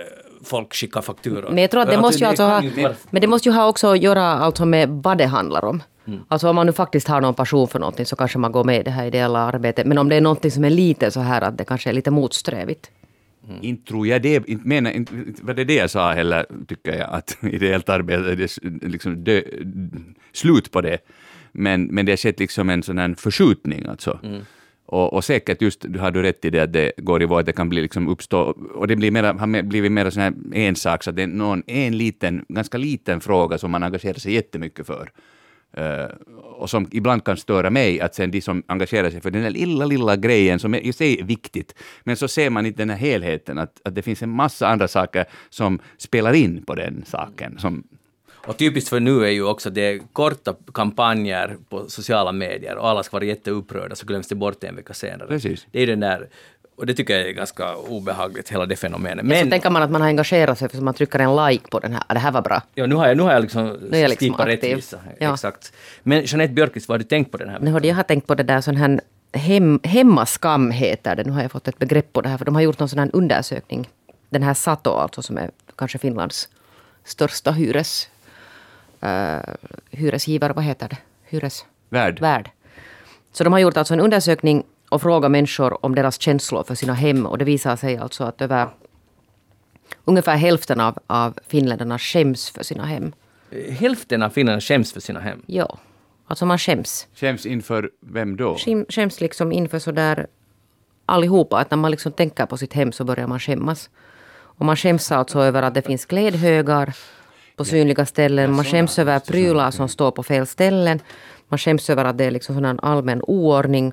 folk skickar fakturor. Men jag tror att det, måste ju alltså ha, men det måste ju ha också att göra alltså med vad det handlar om. Mm. Alltså om man nu faktiskt har någon passion för någonting så kanske man går med i det här ideella arbetet. Men om det är någonting som är lite så här att det kanske är lite motsträvigt. Mm. Inte tror jag det, inte menar, inte, var det det jag sa heller, tycker jag, att ideellt arbete, det är liksom dö, slut på det. Men, men det har skett liksom en sån här förskjutning alltså. Mm. Och, och, säkert just, du har du rätt i det, att det går i vår, att det kan bli liksom uppstå, och det blir mera, har blivit mer sån här så att det är någon, en liten, ganska liten fråga som man engagerar sig jättemycket för. Uh, och som ibland kan störa mig, att sen de som engagerar sig för den där lilla, lilla grejen som i sig är viktigt, men så ser man inte den här helheten, att, att det finns en massa andra saker som spelar in på den saken, som och typiskt för nu är ju också det korta kampanjer på sociala medier och alla ska vara jätteupprörda så glöms det bort en vecka senare. Precis. Det är den där och det tycker jag är ganska obehagligt, hela det fenomenet. Men, ja, så tänker man att man har engagerat sig för att man trycker en like på den här. Det här var bra. Ja, nu har jag, nu har jag liksom, nu är jag liksom rättvisa. Ja. Exakt. Men Jeanette Björkqvist, vad har du tänkt på den här? Nu, jag har tänkt på det där sån här hem, hemmaskam heter det. Nu har jag fått ett begrepp på det här, för de har gjort någon sån här undersökning. Den här Sato alltså, som är kanske Finlands största hyres uh, hyresgivare, vad heter det? Hyres... Värd. Värd. Så de har gjort alltså en undersökning och frågat människor om deras känslor för sina hem. Och det visar sig alltså att över ungefär hälften av, av finländarna skäms för sina hem. Hälften av finländarna skäms för sina hem? Ja. Alltså man skäms. Skäms inför vem då? Skäms liksom inför sådär allihopa. Att när man liksom tänker på sitt hem så börjar man skämmas. Och man skäms alltså över att det finns klädhögar på synliga ställen. Man skäms över prylar som står på fel ställen. Man skäms över att det är liksom sån allmän oordning.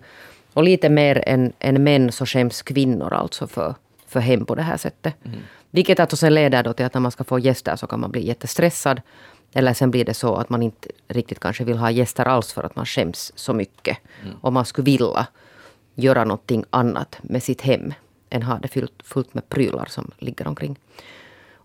Och lite mer än, än män så skäms kvinnor alltså för, för hem på det här sättet. Mm. Vilket alltså sen leder då till att när man ska få gäster så kan man bli jättestressad. Eller sen blir det så att man inte riktigt kanske vill ha gäster alls för att man skäms så mycket. Mm. Och man skulle vilja göra någonting annat med sitt hem än ha det fullt, fullt med prylar som ligger omkring.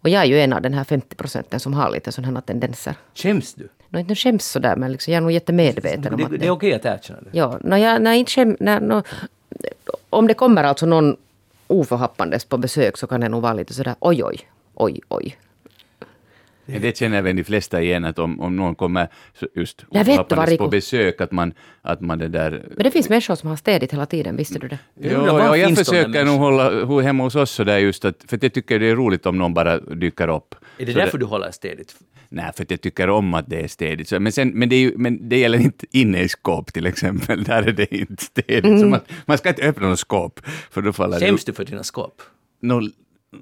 Och jag är ju en av den här 50 procenten som har lite sådana tendenser. Skäms du? No, inte skäms sådär, men liksom, jag är nog jättemedveten om att det... Det är okej att erkänna det? Ja, no, jag, nej, inte skäm, nej, no, om det kommer alltså någon oförhappandes på besök så kan det nog vara lite sådär oj, oj, oj, oj. Men det känner väl de flesta igen, att om, om någon kommer just Jag Rico. på besök, att man, att man det där... Men det finns människor som har städit hela tiden, visste du det? Jag Jo, ja, jag där försöker nog hålla hemma hos oss så där just att, för jag tycker det är roligt om någon bara dyker upp. Är det Så därför du håller städigt? Nej, för att jag tycker om att det är städigt. Så, men, sen, men, det är ju, men det gäller inte inne i skåp till exempel, där är det inte städigt. Så man, man ska inte öppna något skåp, för då faller Skäms du för dina skåp? det...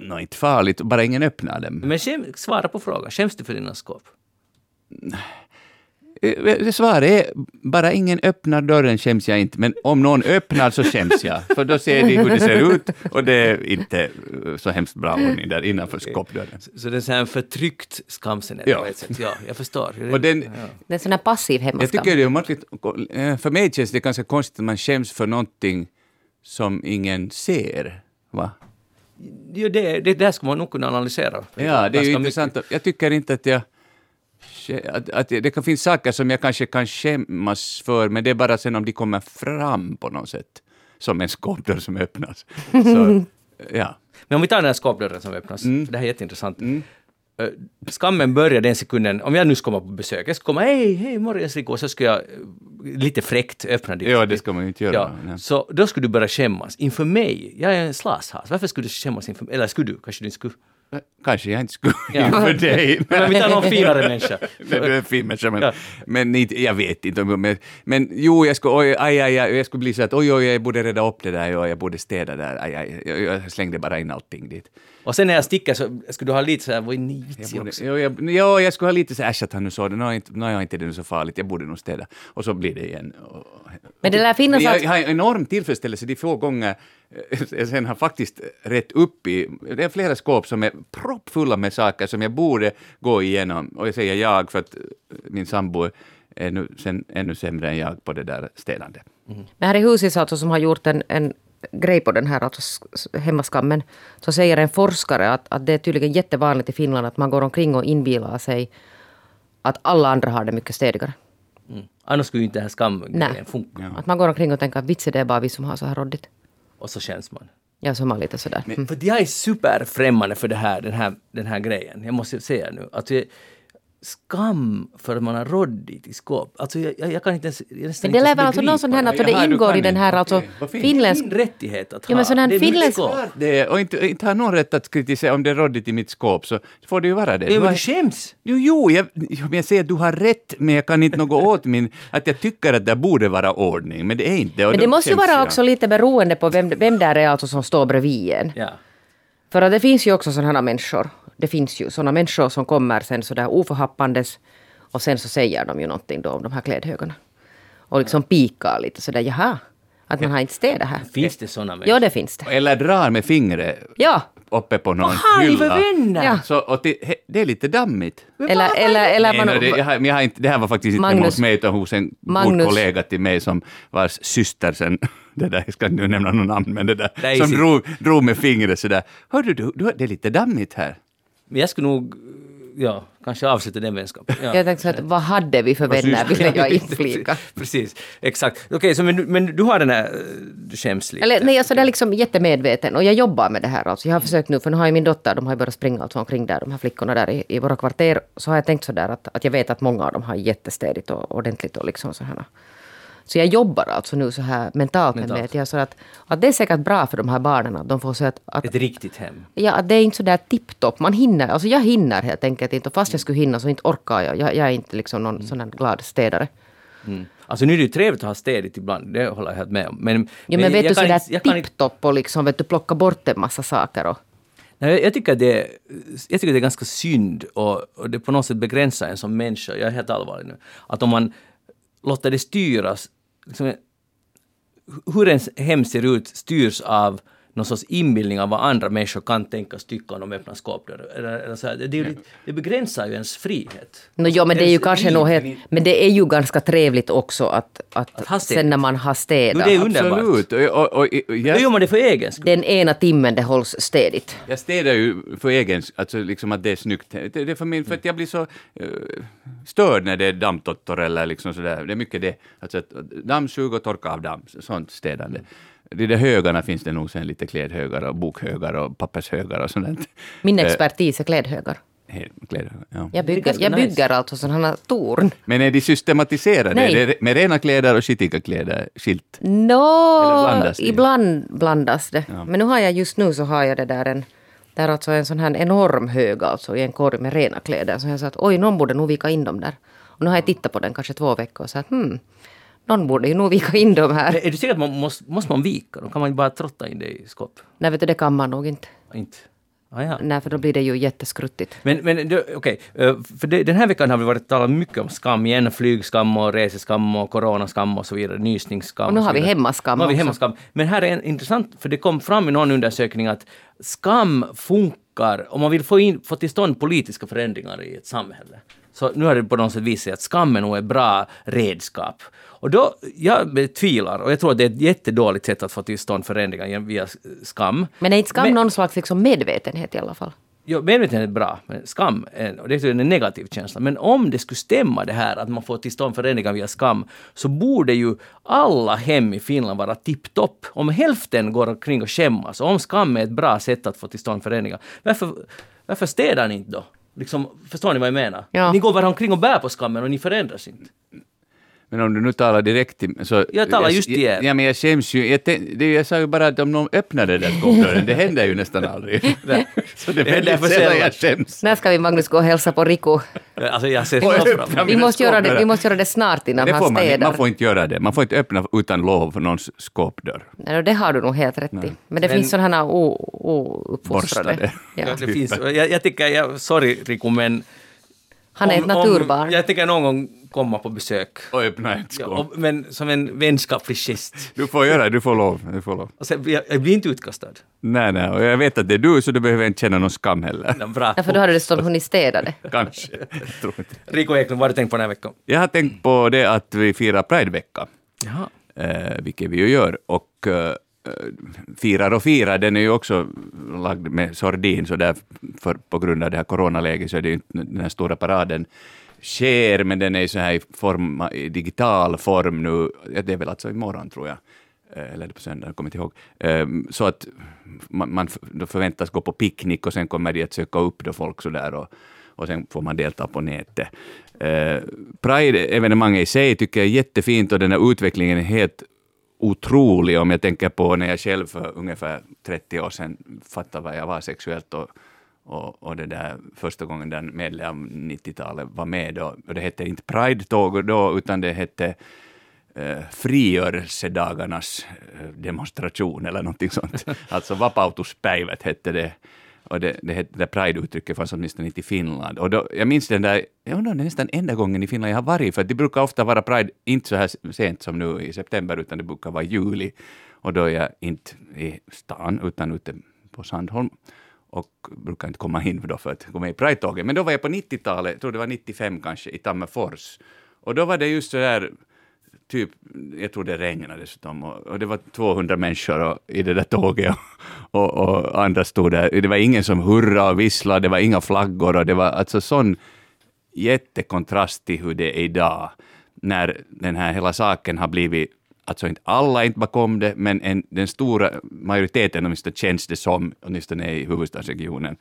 Nå, inte farligt, bara ingen öppnar dem. Men skäm, svara på frågan, skäms du för dina skåp? Eh, Svaret är bara ingen öppnar dörren skäms jag inte, men om någon öppnar så skäms jag. För då ser de hur det ser ut och det är inte eh, så hemskt bra ordning där innanför skåpdörren. Så det är så här en förtryckt skamsenhet Ja. på ett sätt. Ja, jag förstår. Och den, Det är en sån här passiv jag hemmaskam. tycker det är märkligt, eh, för mig känns det ganska konstigt att man skäms för någonting som ingen ser. Va? Jo, det, det där ska man nog kunna analysera. Ja, det är ju mycket. intressant. Jag tycker inte att jag... Att, att det kan finnas saker som jag kanske kan skämmas för, men det är bara sen om de kommer fram på något sätt. Som en skåpdörr som öppnas. Så, ja. Men om vi tar den här skåpdörren som öppnas, Mm. det här är jätteintressant. Eh, Skammen börjar den sekunden, om jag nu ska komma på besök, jag ska komma, hej, hej, morgens Rico, och så ska jag eh, lite fräckt öppna ditt... ja, det ska man ju inte göra. Ja, Nej. så då skulle du börja skämmas inför mig. Jag är en slashas. Varför skulle du skämmas inför mig? Eller skulle du? Kanske du inte skulle? Kanske jag inte skulle Ja. inför dig. Men vi tar någon finare människa. Nej, du är en fin människa, men, Ja. men inte, jag vet inte. Men, men jo, jag skulle, oj, aj, aj, aj, jag skulle bli så att oj, oj, jag borde reda upp det där, ja, jag borde städa där, aj, aj, jag, jag slängde bara in allting dit. Och sen när jag sticker så skulle du ha lite så här, vad är ni Jag borde, också? jo, jag, jo, jag skulle ha lite så här, äsch att han nu såg det, nå, inte, nå, inte det så farligt, jag borde nog städa. Och så blir det igen. Och, Men det lär finnas jag, att- jag har en enorm tillfredsställelse de få gånger jag sen har faktiskt rätt upp i, det är flera skåp som är proppfulla med saker som jag borde gå igenom. Och jag säger jag för att eh, min sambo är nu, sen, ännu sämre än jag på det där städande. Men här i huset alltså, som har gjort en, en grej på den här alltså, hemmaskammen, så säger en forskare att, att det är tydligen jättevanligt i Finland att man går omkring och inbilar sig att alla andra har det mycket städigare. Mm. Annars skulle ju inte den här skamgrejen funka. Att man går omkring och tänker att vitsen det är bara vi som har så här råddigt. Och så känns man. Ja, som man lite sådär. Mm. För jag är superfrämmande för det här, den, här, den här grejen. Jag måste säga nu. Alltså, jag, skam för att man har råddigt i skåp. Alltså jag, jag, jag kan inte ens... Jag nästan Men det lär väl alltså någon sån här, Jaha, det ingår i den här alltså fint. det. finländsk... Min rättighet att Ja, men ha. sån här det är mitt finländsk- skåp. Det, är- och inte, inte har någon rätt att kritisera om det är råddigt i mitt skåp, så får det ju vara det. Ja, men du skäms. Jo, jo jag, jag säger att du har rätt, men jag kan inte något åt min... Att jag tycker att det borde vara ordning, men det är inte. Men det måste ju vara jag. också lite beroende på vem, vem där är alltså som står bredvid en. Ja. För att det finns ju också sådana människor. Det finns ju sådana människor som kommer sen sådär oförhappandes och sen så säger de ju någonting då om de här klädhögarna. Och liksom pikar lite sådär, jaha, att man har inte städat här. Finns det såna människor? Ja, det finns det. Eller drar med fingret Ja, uppe på någon Har ni för hylla. Ja. Så, och det, det är lite dammigt. eller, eller, eller Nej, man... no, det, jag har, jag har inte, det här var faktiskt inte Magnus- hos mig, utan hos en Magnus- god kollega till mig som vars syster sen, det där, jag ska inte nämna någon namn, men det där, Nej, som drog, drog med fingret sådär. Hördu, du, du, det är lite dammigt här. Men jag skulle nog, ja, kanske avsluta den vänskapen. Ja. Jag tänkte så att vad hade vi för vänner, ville jag inflika. Precis, exakt. Okej, så men, men du har den här, du skäms lite. Eller nej, alltså det är liksom jättemedveten och jag jobbar med det här. Alltså jag har försökt nu, för nu har ju min dotter, de har ju börjat springa alltså omkring där, de här flickorna där i, i våra kvarter. Så har jag tänkt sådär att, att jag vet att många av dem har jättestädigt och ordentligt och liksom så här. Så jag jobbar alltså nu så här mentalt, Mentalt. med jag, så att, att det är säkert bra för de här barnen att de får så att, att Ett riktigt hem. Ja, att det är inte så där tipptopp. Man hinner, alltså jag hinner helt enkelt inte. Och fast jag skulle hinna så inte orkar jag. Jag, jag är inte liksom någon sån här glad städare. Mm. Alltså nu är det ju trevligt att ha städigt ibland, det håller jag helt med om. Men, Ja, men vet jag du sådär tipptopp och liksom vet du plocka bort en massa saker och... Nej, jag, jag, tycker det, jag tycker det är ganska synd och, och det på något sätt begränsar en som människa, jag är helt allvarlig nu, att om man låter det styras, liksom, hur ens hem ser ut styrs av någon sorts inbildning av vad andra människor kan tänkas tycka om de öppnar skåpdörrar. Det, lite, det begränsar ju ens frihet. No, jo, men det är ju kanske nog men helt... Men det är ju ganska trevligt också att, att, Att sen när man har Jo, städat. det är underbart. Absolut. Och, och, och, och, Då jag, gör man det för egen skull. Den ena timmen det hålls städigt. Jag städar ju för egen alltså liksom att det är snyggt. Det, det är för, min, för att jag blir så eh, störd när det är dammtottor eller liksom sådär. Det är mycket det. Alltså dammsug och torka av damm, sånt städande. De högarna finns det nog sen lite klädhögar och bokhögar och pappershögar och sånt. Min Eh, expertis är klädhögar. kläder. Ja. Jag bygger, jag nice. bygger alltså sådana torn. Men är de systematiserade? Nej. Är det med rena kläder och skitiga kläder skilt? Eller blandas det? ibland blandas det. Ja. Men nu har jag just nu så har jag det där en, där alltså en sån här enorm hög alltså i en korg med rena kläder. Så jag sa att oj, någon borde nog vika in dem där. Och nu har jag tittat på den kanske två veckor och sagt hmm, någon borde ju nog vika in dem här. Men Är du säker att man måste, måste man vika dem? Kan man inte bara trotta in det i skåp? Nej, vet du, det kan man nog inte. Inte? Ah, ja. Nej, för då blir det ju jätteskruttigt. Men, men okej, eh, för det, den här veckan har vi varit talat mycket om skam igen. Flygskam och reseskam och coronaskam och så vidare. Nysningsskam. Och nu har vi hemmaskam Nu har vi också. hemmaskam. Men här är en intressant, för det kom fram i någon undersökning att skam funkar om man vill få, in, få till stånd politiska förändringar i ett samhälle. Så nu har det på något sätt visat sig att skam är ett bra redskap. Och då, jag betvivlar, och jag tror att det är ett jättedåligt sätt att få till stånd förändringar via skam. Men är inte skam Men- någon slags liksom medvetenhet i alla fall? Jo, medvetenhet är bra, men skam är, det är en negativ känsla. Men om det skulle stämma det här att man får till stånd förändringar via skam, så borde ju alla hem i Finland vara tipptopp. Om hälften går omkring och skämmas, och om skam är ett bra sätt att få till stånd förändringar, varför, varför städar ni inte då? Liksom, förstår ni vad jag menar? Ja. Ni går bara omkring och bär på skammen och ni förändras inte. Men om du nu talar direkt till... Så, Jag talar just till er. Ja, men jag skäms ju. Jag, tänk, det, jag sa ju bara att om någon öppnar den där skåpdörren, det händer ju nästan aldrig. så det är väldigt för sällan jag skäms. När ska vi Magnus gå och hälsa på Riku? Alltså jag ser. Vi mina måste, göra det, vi måste göra det snart innan Det han man, städar. man får inte göra det. Man får inte öppna utan lov för någons skåpdörr. Nej, det har du nog helt rätt i. Men det Men- finns sådana ouppfostrade. Ja. Ja, det finns, jag, jag tycker, jag, sorry Riku, men... Han är ett om- naturbarn. Om, jag tänker någon gång komma på besök. Och öppna ett Ja, skåp. och, men som en vänskaplig gest. Du får göra det, du får lov. Du får lov. Och sen, jag, jag blir inte utkastad. Nej, nej, och jag vet att det är du, så du behöver inte känna någon skam heller. Ja, bra. Därför då hade det stått hunnit städa det. Kanske. Tror inte. Rico Eklund, vad har du tänkt på den här veckan? Jag har tänkt på det att vi firar Pridevecka. Jaha. eh, vilket vi ju gör. Och eh, firar och firar, den är ju också lagd med sordin, så där för, på grund av det här coronaläget så är det ju inte den här stora paraden sker, men den är så här i, form, i digital form nu. Det är väl alltså imorgon, tror jag. Eh, eller är det på söndag, jag kommer inte ihåg. Eh, så att man, man förväntas gå på picknick och sen kommer de att söka upp då folk så där och, och sen får man delta på nätet. Eh, Pride-evenemanget i sig tycker jag är jättefint och den här utvecklingen är helt otrolig om jag tänker på när jag själv för ungefär 30 år sedan fattade vad jag var sexuellt och, och, och det där första gången den medlem av 90-talet var med då, och det hette inte Pride-tåg då, utan det hette eh, frigörelsedagarnas eh, demonstration eller någonting sånt. alltså vapautuspäivät hette det. Och det, det, hette- det Pride-uttrycket fanns åtminstone inte i Finland. Och då, jag minns den där, jag undrar det är nästan enda gången i Finland jag har varit, för det brukar ofta vara Pride, inte så här sent som nu i september, utan det brukar vara juli. Och då är jag inte i stan, utan ute på Sandholm. Och brukar inte komma in då för att gå med i Pride-tåget. Men då var jag på 90-talet, jag tror det var 95 kanske, i Tammerfors. Och då var det just så där typ, jag tror det regnade dessutom, och, och det var 200 människor och, i det där tåget och, och, och andra stod där. Det var ingen som hurrade och visslade, det var inga flaggor och det var alltså sån jättekontrast till hur det är idag, när den här hela saken har blivit Alltså inte alla är inte bakom det, men en, den stora majoriteten, åtminstone känns det som, åtminstone i huvudstadsregionen,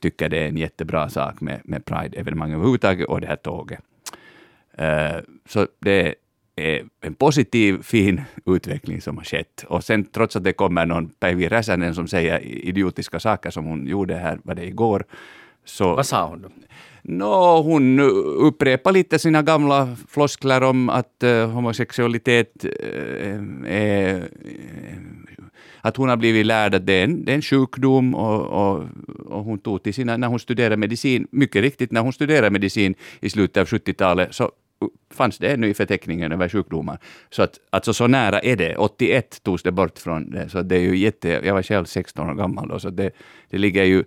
tycker det är en jättebra sak med, med Pride-evenemang överhuvudtaget och det här tåget. Eh, så det är en positiv, fin utveckling som har skett. Och sen trots att det kommer någon Päivi Räsänen som säger idiotiska saker som hon gjorde här, var det igår, så... Vad sa hon då? Nå, hon upprepar lite sina gamla floskler om att uh, homosexualitet uh, är... Eh, att hon har blivit lärd att det är en, det är en sjukdom och, och, och hon tog till sina, när hon studerade medicin, mycket riktigt, när hon studerade medicin i slutet av 70-talet så fanns det ännu i förteckningen över sjukdomar. Så att, alltså så nära är det. 81 togs det bort från det, så det är ju jätte... Jag var själv 16 år gammal då, så det, det ligger ju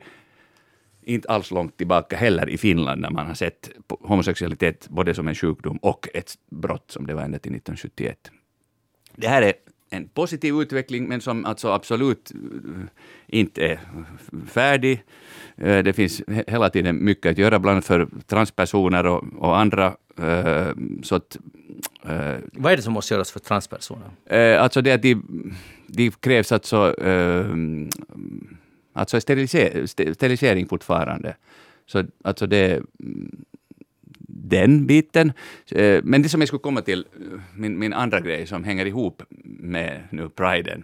inte alls långt tillbaka heller i Finland när man har sett homosexualitet både som en sjukdom och ett brott som det var ända till 1971. Det här är en positiv utveckling men som alltså absolut eh, inte är färdig. Eh, Det finns he- hela tiden mycket att göra, bland annat för transpersoner och, och andra. eh, Så att, Vad är det som måste göras för transpersoner? Alltså det att de, de krävs alltså, alltså steriliser, sterilisering fortfarande. Så alltså det den biten. Eh, men det som jag skulle komma till, eh, min, min andra grej som hänger ihop med nu priden,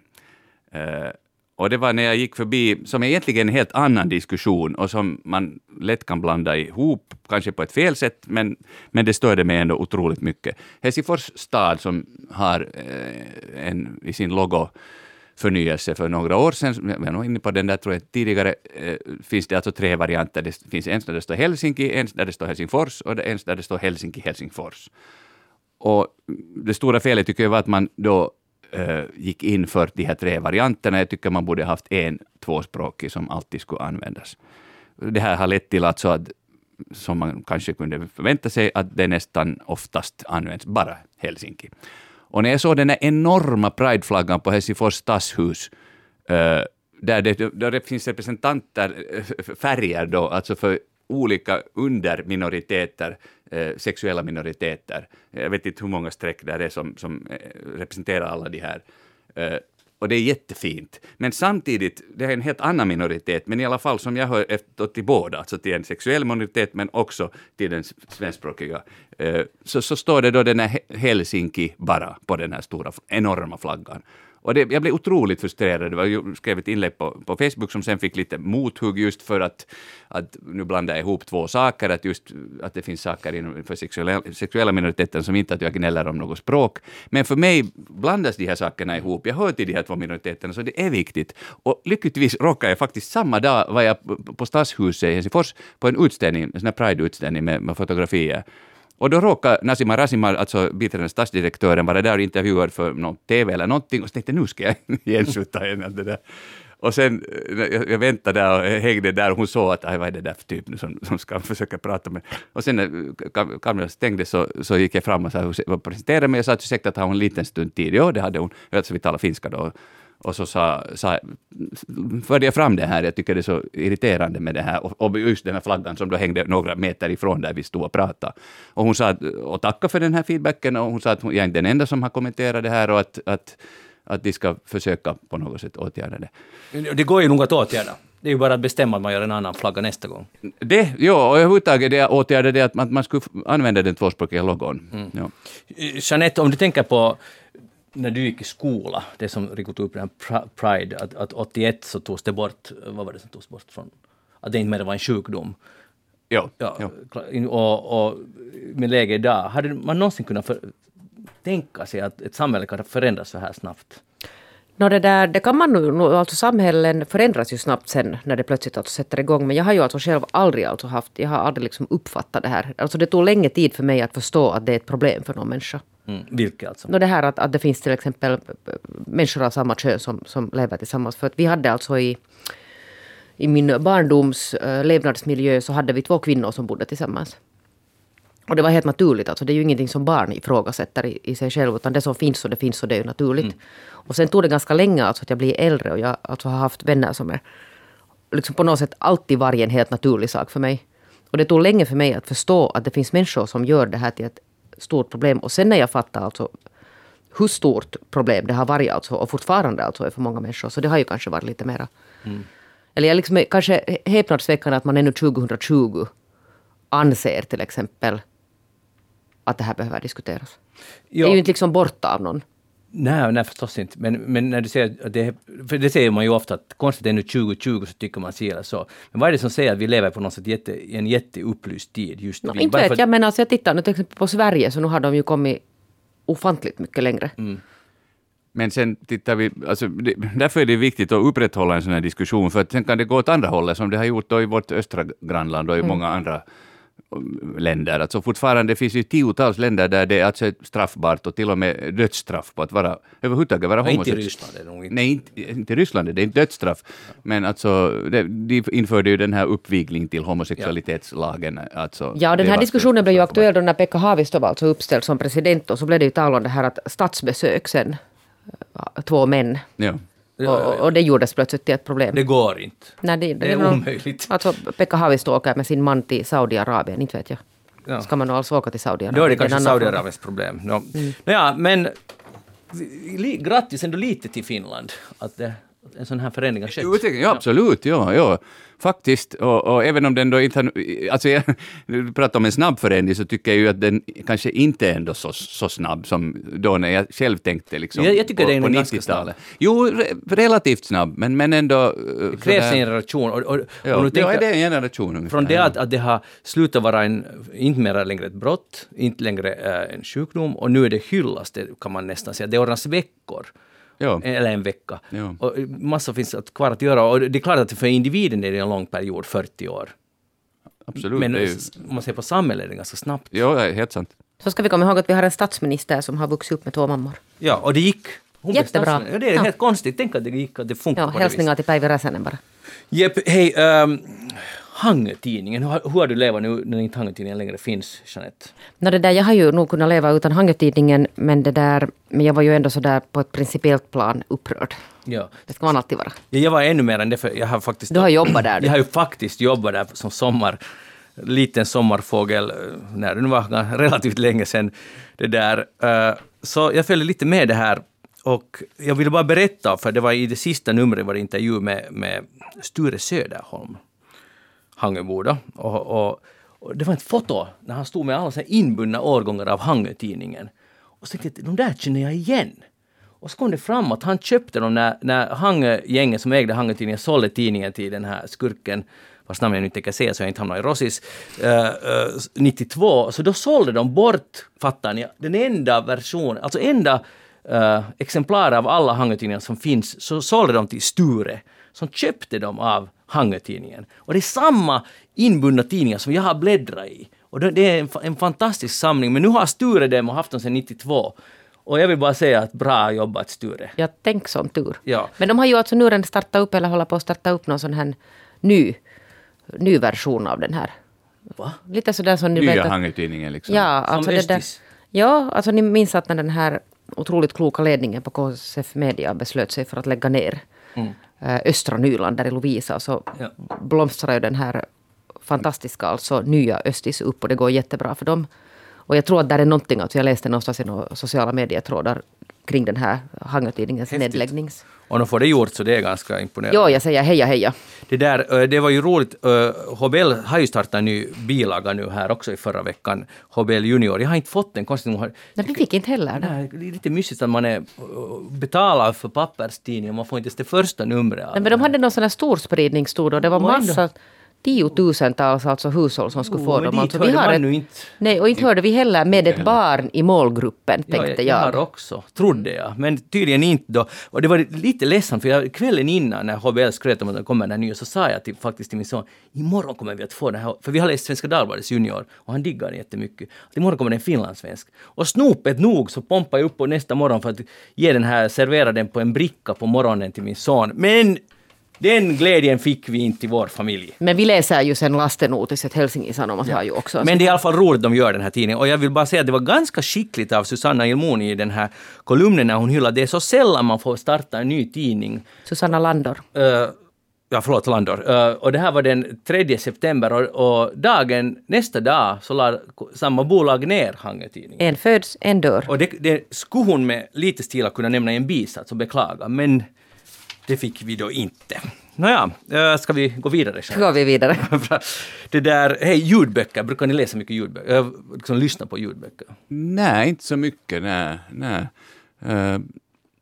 eh, och det var när jag gick förbi, som är egentligen en helt annan diskussion och som man lätt kan blanda ihop, kanske på ett fel sätt, men, men det störde mig ändå otroligt mycket. Helsingfors stad som har en, i sin logo förnyelse för några år sedan, jag var inne på den där tror jag tidigare, eh, finns det alltså tre varianter. Det finns en där det står Helsinki, en där det står Helsingfors och en där det står Helsinki-Helsingfors. Och det stora felet tycker jag var att man då eh, gick in för de här tre varianterna. Jag tycker man borde haft en tvåspråkig som alltid skulle användas. Det här har lett till alltså att, som man kanske kunde förvänta sig, att det nästan oftast används bara Helsinki. Och när jag såg den här enorma prideflaggan på Helsingfors stadshus, eh, där det, där det finns representanter, eh, färger då, alltså för olika underminoriteter, eh, sexuella minoriteter. Jag vet inte hur många streck där är som, som representerar alla de här. Och det är jättefint. Men samtidigt, det är en helt annan minoritet, men i alla fall som jag hör efter till båda, alltså till en sexuell minoritet men också till den svenskspråkiga, eh, så, så står det då den här Helsinki bara på den här stora, enorma flaggan. Och det, jag blev otroligt frustrerad. Jag skrev ett inlägg på, på Facebook som sen fick lite mothugg just för att, att nu blandar jag ihop två saker, att just att det finns saker inom, för sexuella, sexuella minoriteter som inte att jag gnäller om något språk. Men för mig blandas de här sakerna ihop. Jag hör till de här två minoriteterna, så det är viktigt. Och lyckligtvis råkade jag faktiskt samma dag var jag på- på Stadshuset i Helsingfors på en utställning, en sån här Pride-utställning med, med fotografier. Och då råkade Nasima Rasima, alltså biträdande stadsdirektören, vara där och intervjuad för någon TV eller någonting och så tänkte jag, nu ska jag igenskjuta henne. Det där. Och sen, eh, jag, väntade där och hängde där och hon såg att, vad är det där för typ nu som, som ska försöka prata med Och sen när kameran stängdes så, så gick jag fram och sa, och presenterade mig Jag sa att ursäkta har hon en liten stund tid. Ja, det hade hon. Alltså vi talar finska då. Och så sa, sa, förde jag fram det här, jag tycker det är så irriterande med det här, och, och just den här flaggan som då hängde några meter ifrån där vi stod och pratade. Och hon sa, att- och tacka för den här feedbacken, och hon sa att jag är inte den enda som har kommenterat det här, och att, att, att de ska försöka på något sätt åtgärda det. Det går ju nog att åtgärda. Det är ju bara att bestämma att man gör en annan flagga nästa gång. Det, ja, och överhuvudtaget det åtgärder det att man, man skulle använda den tvåspråkiga logon. Ja. Eh, Jeanette, om du tänker på när du gick i skola, det som Rico tog upp, den här Pri- Pride, att, att 81 så togs det bort, vad var det som togs bort från, att det inte mer var en sjukdom. Ja, Ja, ja. Och, och med läget idag, hade man någonsin kunnat för, tänka sig att ett samhälle kan förändras så här snabbt? Nå, det, där, det kan man nog, nog- alltså samhällen förändras ju snabbt sen när det plötsligt alltså sätter igång. Men jag har ju alltså själv aldrig alltså haft, jag har aldrig liksom uppfattat det här. Alltså det tog länge tid för mig att förstå att det är ett problem för någon människa. Mm. Vilket alltså? Nå, det här att, att det finns till exempel människor av samma kön som, som lever tillsammans. För att vi hade alltså i, i min barndoms eh, levnadsmiljö så hade vi två kvinnor som bodde tillsammans. Och det var helt naturligt. Alltså det är ju ingenting som barn ifrågasätter i, i sig själv. Utan det som finns och det finns och det är ju naturligt. Och sen tog det ganska länge alltså att jag blir äldre och jag alltså har haft vänner som är liksom på något sätt alltid varit en helt naturlig sak för mig. Och det tog länge för mig att förstå att det finns människor som gör det här till ett stort problem. Och sen när jag fattade alltså hur stort problem det har varit alltså, och fortfarande alltså är för många människor. Så det har ju kanske varit lite mera... Eller jag liksom är kanske häpnadsväckande att man ännu 2020 anser till exempel att det här behöver diskuteras. Det är ju inte liksom borta av någon. Nej, nej förstås inte. Men, men när du säger att det, för det säger man ju ofta att konstigt är nu 2020 så tycker man si eller så. Men vad är det som säger att vi lever på något sätt jätte, i en jätteupplyst tid just No, vi? inte vet jag, men alltså jag tittar nu till exempel på Sverige så nu har de ju kommit ofantligt mycket längre. Men sen tittar vi, alltså, det, därför är det viktigt att upprätthålla en sån här diskussion, för att sen kan det gå åt andra hållet, som det har gjort då i vårt östra grannland och i många andra länder. Alltså fortfarande finns det tiotals länder där det är alltså straffbart och till och med dödsstraff på att vara överhuvudtaget vara Nej, inte i homosexuell. Ryssland är det nog inte. Nej, inte, inte Ryssland, det är inte dödsstraff. Men alltså, det, de införde ju den här uppvigling till homosexualitetslagen. Alltså, Ja, och den här diskussionen blev ju aktuell då när Pekka Haavisto var alltså uppställd som president och så blev det ju tal om det här att statsbesök sen, två män. Ja. Och, och det gjordes plötsligt till ett problem. Det går inte. Nej, det, det är nog- omöjligt. Alltså Pekka Haavisto åker med sin man till Saudiarabien, inte vet jag. Ja. Ska man alls åka till Saudiarabien? Då är det kanske. Saudiarabiens problem. No. Nåja, men grattis ändå lite till Finland. Att det, en sån här förändring har skett. Utveckling, ja, absolut, ja, ja. Faktiskt, och, och även om den då inte. Alltså, jag, när du pratar om en snabb förändring så tycker jag ju att den kanske inte är ändå så, så snabb som då när jag själv tänkte liksom Jag- jag tycker på, den är på ganska 90-talet. Jo, re, relativt snabb, men, men ändå... eh, Det krävs en generation. Och, och, Ja, och nu ja, det är en generation ungefär. från det att, att det har slutat vara en, inte mer längre ett brott, inte längre eh, en sjukdom, och nu är det hyllas, det kan man nästan säga. Det ordnas veckor. Ja. Eller en vecka. Ja. Och massa finns att kvar att göra. Och det är klart att för individen är det en lång period, 40 år. Absolut. Men ju, om man ser på samhället är det ganska snabbt. ja, det är helt sant. Så ska vi komma ihåg att vi har en statsminister som har vuxit upp med två mammor. Ja, och det gick. Hon Jättebra. Ja, det är Ja. helt konstigt. Tänk att det gick, att det funkar Ja, på det viset. hälsningar till Päivi Räsänen bara. Jepp, hej. Um, Hangötidningen, hur, har- hur har du levat nu när inte Hangötidningen längre finns, Jeanette? No, det där, jag har ju nog kunnat leva utan Hangötidningen, men, det där, men jag var ju ändå så där på ett principiellt plan upprörd. Ja. Det ska man alltid vara. Ja, Jag var ännu mer än det, för jag har faktiskt... Du har jobbat där, du. Jag har ju faktiskt jobbat där som sommar... Liten sommarfågel, eh, när det nu var relativt länge sedan. Det där. eh, Så jag följde lite med det här. Och jag ville bara berätta, för det var i det sista numret var det intervju med, med Sture Söderholm, Hangöbo. Och, och, och det var ett foto när han stod med alla sina inbundna årgångar av Hangötidningen. Och så tänkte jag, de där känner jag igen. Och så kom det fram att han köpte dem när, när Hangögänget som ägde Hangötidningen sålde tidningen till den här skurken vars namn jag nu inte tänker säga så jag inte hamnar i Rossis, eh, eh, 92. Så då sålde de bort, fattar ni, den enda versionen, alltså enda uh, exemplar av alla Hangötidningar som finns, så sålde de till Sture, som köpte dem av Hangö-tidningen. Och det är samma inbundna tidningar som jag har bläddrat i. Och det, är en, en fantastisk samling, men nu har Sture dem och haft dem sedan 92. Och jag vill bara säga att bra jobbat Sture. Jag tänk som tur. Ja. Men de har ju alltså nu redan startat upp, eller håller på att starta upp någon sån här ny, ny version av den här. Va? Lite sådär som ni vet Nya Hangötidningen liksom. Ja, alltså det där, ja, alltså ni minns att när den här otroligt kloka ledningen på KSF Media beslöt sig för att lägga ner eh, Östra Nyland där i Lovisa så Ja. blomstrar ju den här fantastiska alltså nya Östis upp och det går jättebra för dem. Och jag tror att där är någonting, alltså jag läste någonstans i några sociala medietrådar kring den här Hangötidningens Häftigt. nedläggnings... Och de får det gjort så det är ganska imponerande. Jo, jag säger heja heja. Det, där, eh, det var ju roligt. eh, HBL har ju startat en ny bilaga nu här också i förra veckan. HBL Junior. Jag har inte fått den. Konstigt nog. har- Nej, vi fick inte heller det. Nej, det är lite mysigt att man är eh, betalar för papperstidning och man får inte ens det första numret. Nej, men de hade någon sån här stod det och det var massa tiotusentals alltså hushåll som skulle få dem. Alltså, hörde man ett, inte. Nej, och inte hörde vi heller med ett barn i målgruppen, Ja, tänkte jag, jag. har också, trodde jag. Men tydligen inte då. Och det var lite ledsamt för jag, kvällen innan när HBL skröt om att det kommer den nya så sa jag till, faktiskt till min son imorgon kommer vi att få den här. För vi har läst Svenska Dagbladets Junior och han diggar den jättemycket. Att imorgon kommer den finlandssvensk. Och snopet nog så pompar jag upp på nästa morgon för att ge den här, servera den på en bricka på morgonen till min son. Men den glädjen fick vi inte i vår familj. Men vi läser ju sen Lastenotiset, Helsingin Sanomat har ju också. Men det är i alla fall roligt de gör den här tidningen. Och jag vill bara säga att det var ganska skickligt av Susanna Ilmoni i den här kolumnen när hon hyllar det är så sällan man får starta en ny tidning. Susanna Landor. Uh, ja, förlåt, Landor. Uh, och det här var den 3 september och, och dagen, nästa dag så la samma bolag ner Hangö-tidningen. En föds, en dör. Och det, det skulle hon med lite stil kunna nämna i en bisats och beklaga, men det fick vi då inte. Nåja, uh, ska vi gå vidare? Nu går vi vidare. det där, hej, ljudböcker, brukar ni läsa mycket ljudböcker? Uh, liksom lyssna på ljudböcker? Nej, inte så mycket. Nej. nej. Eh,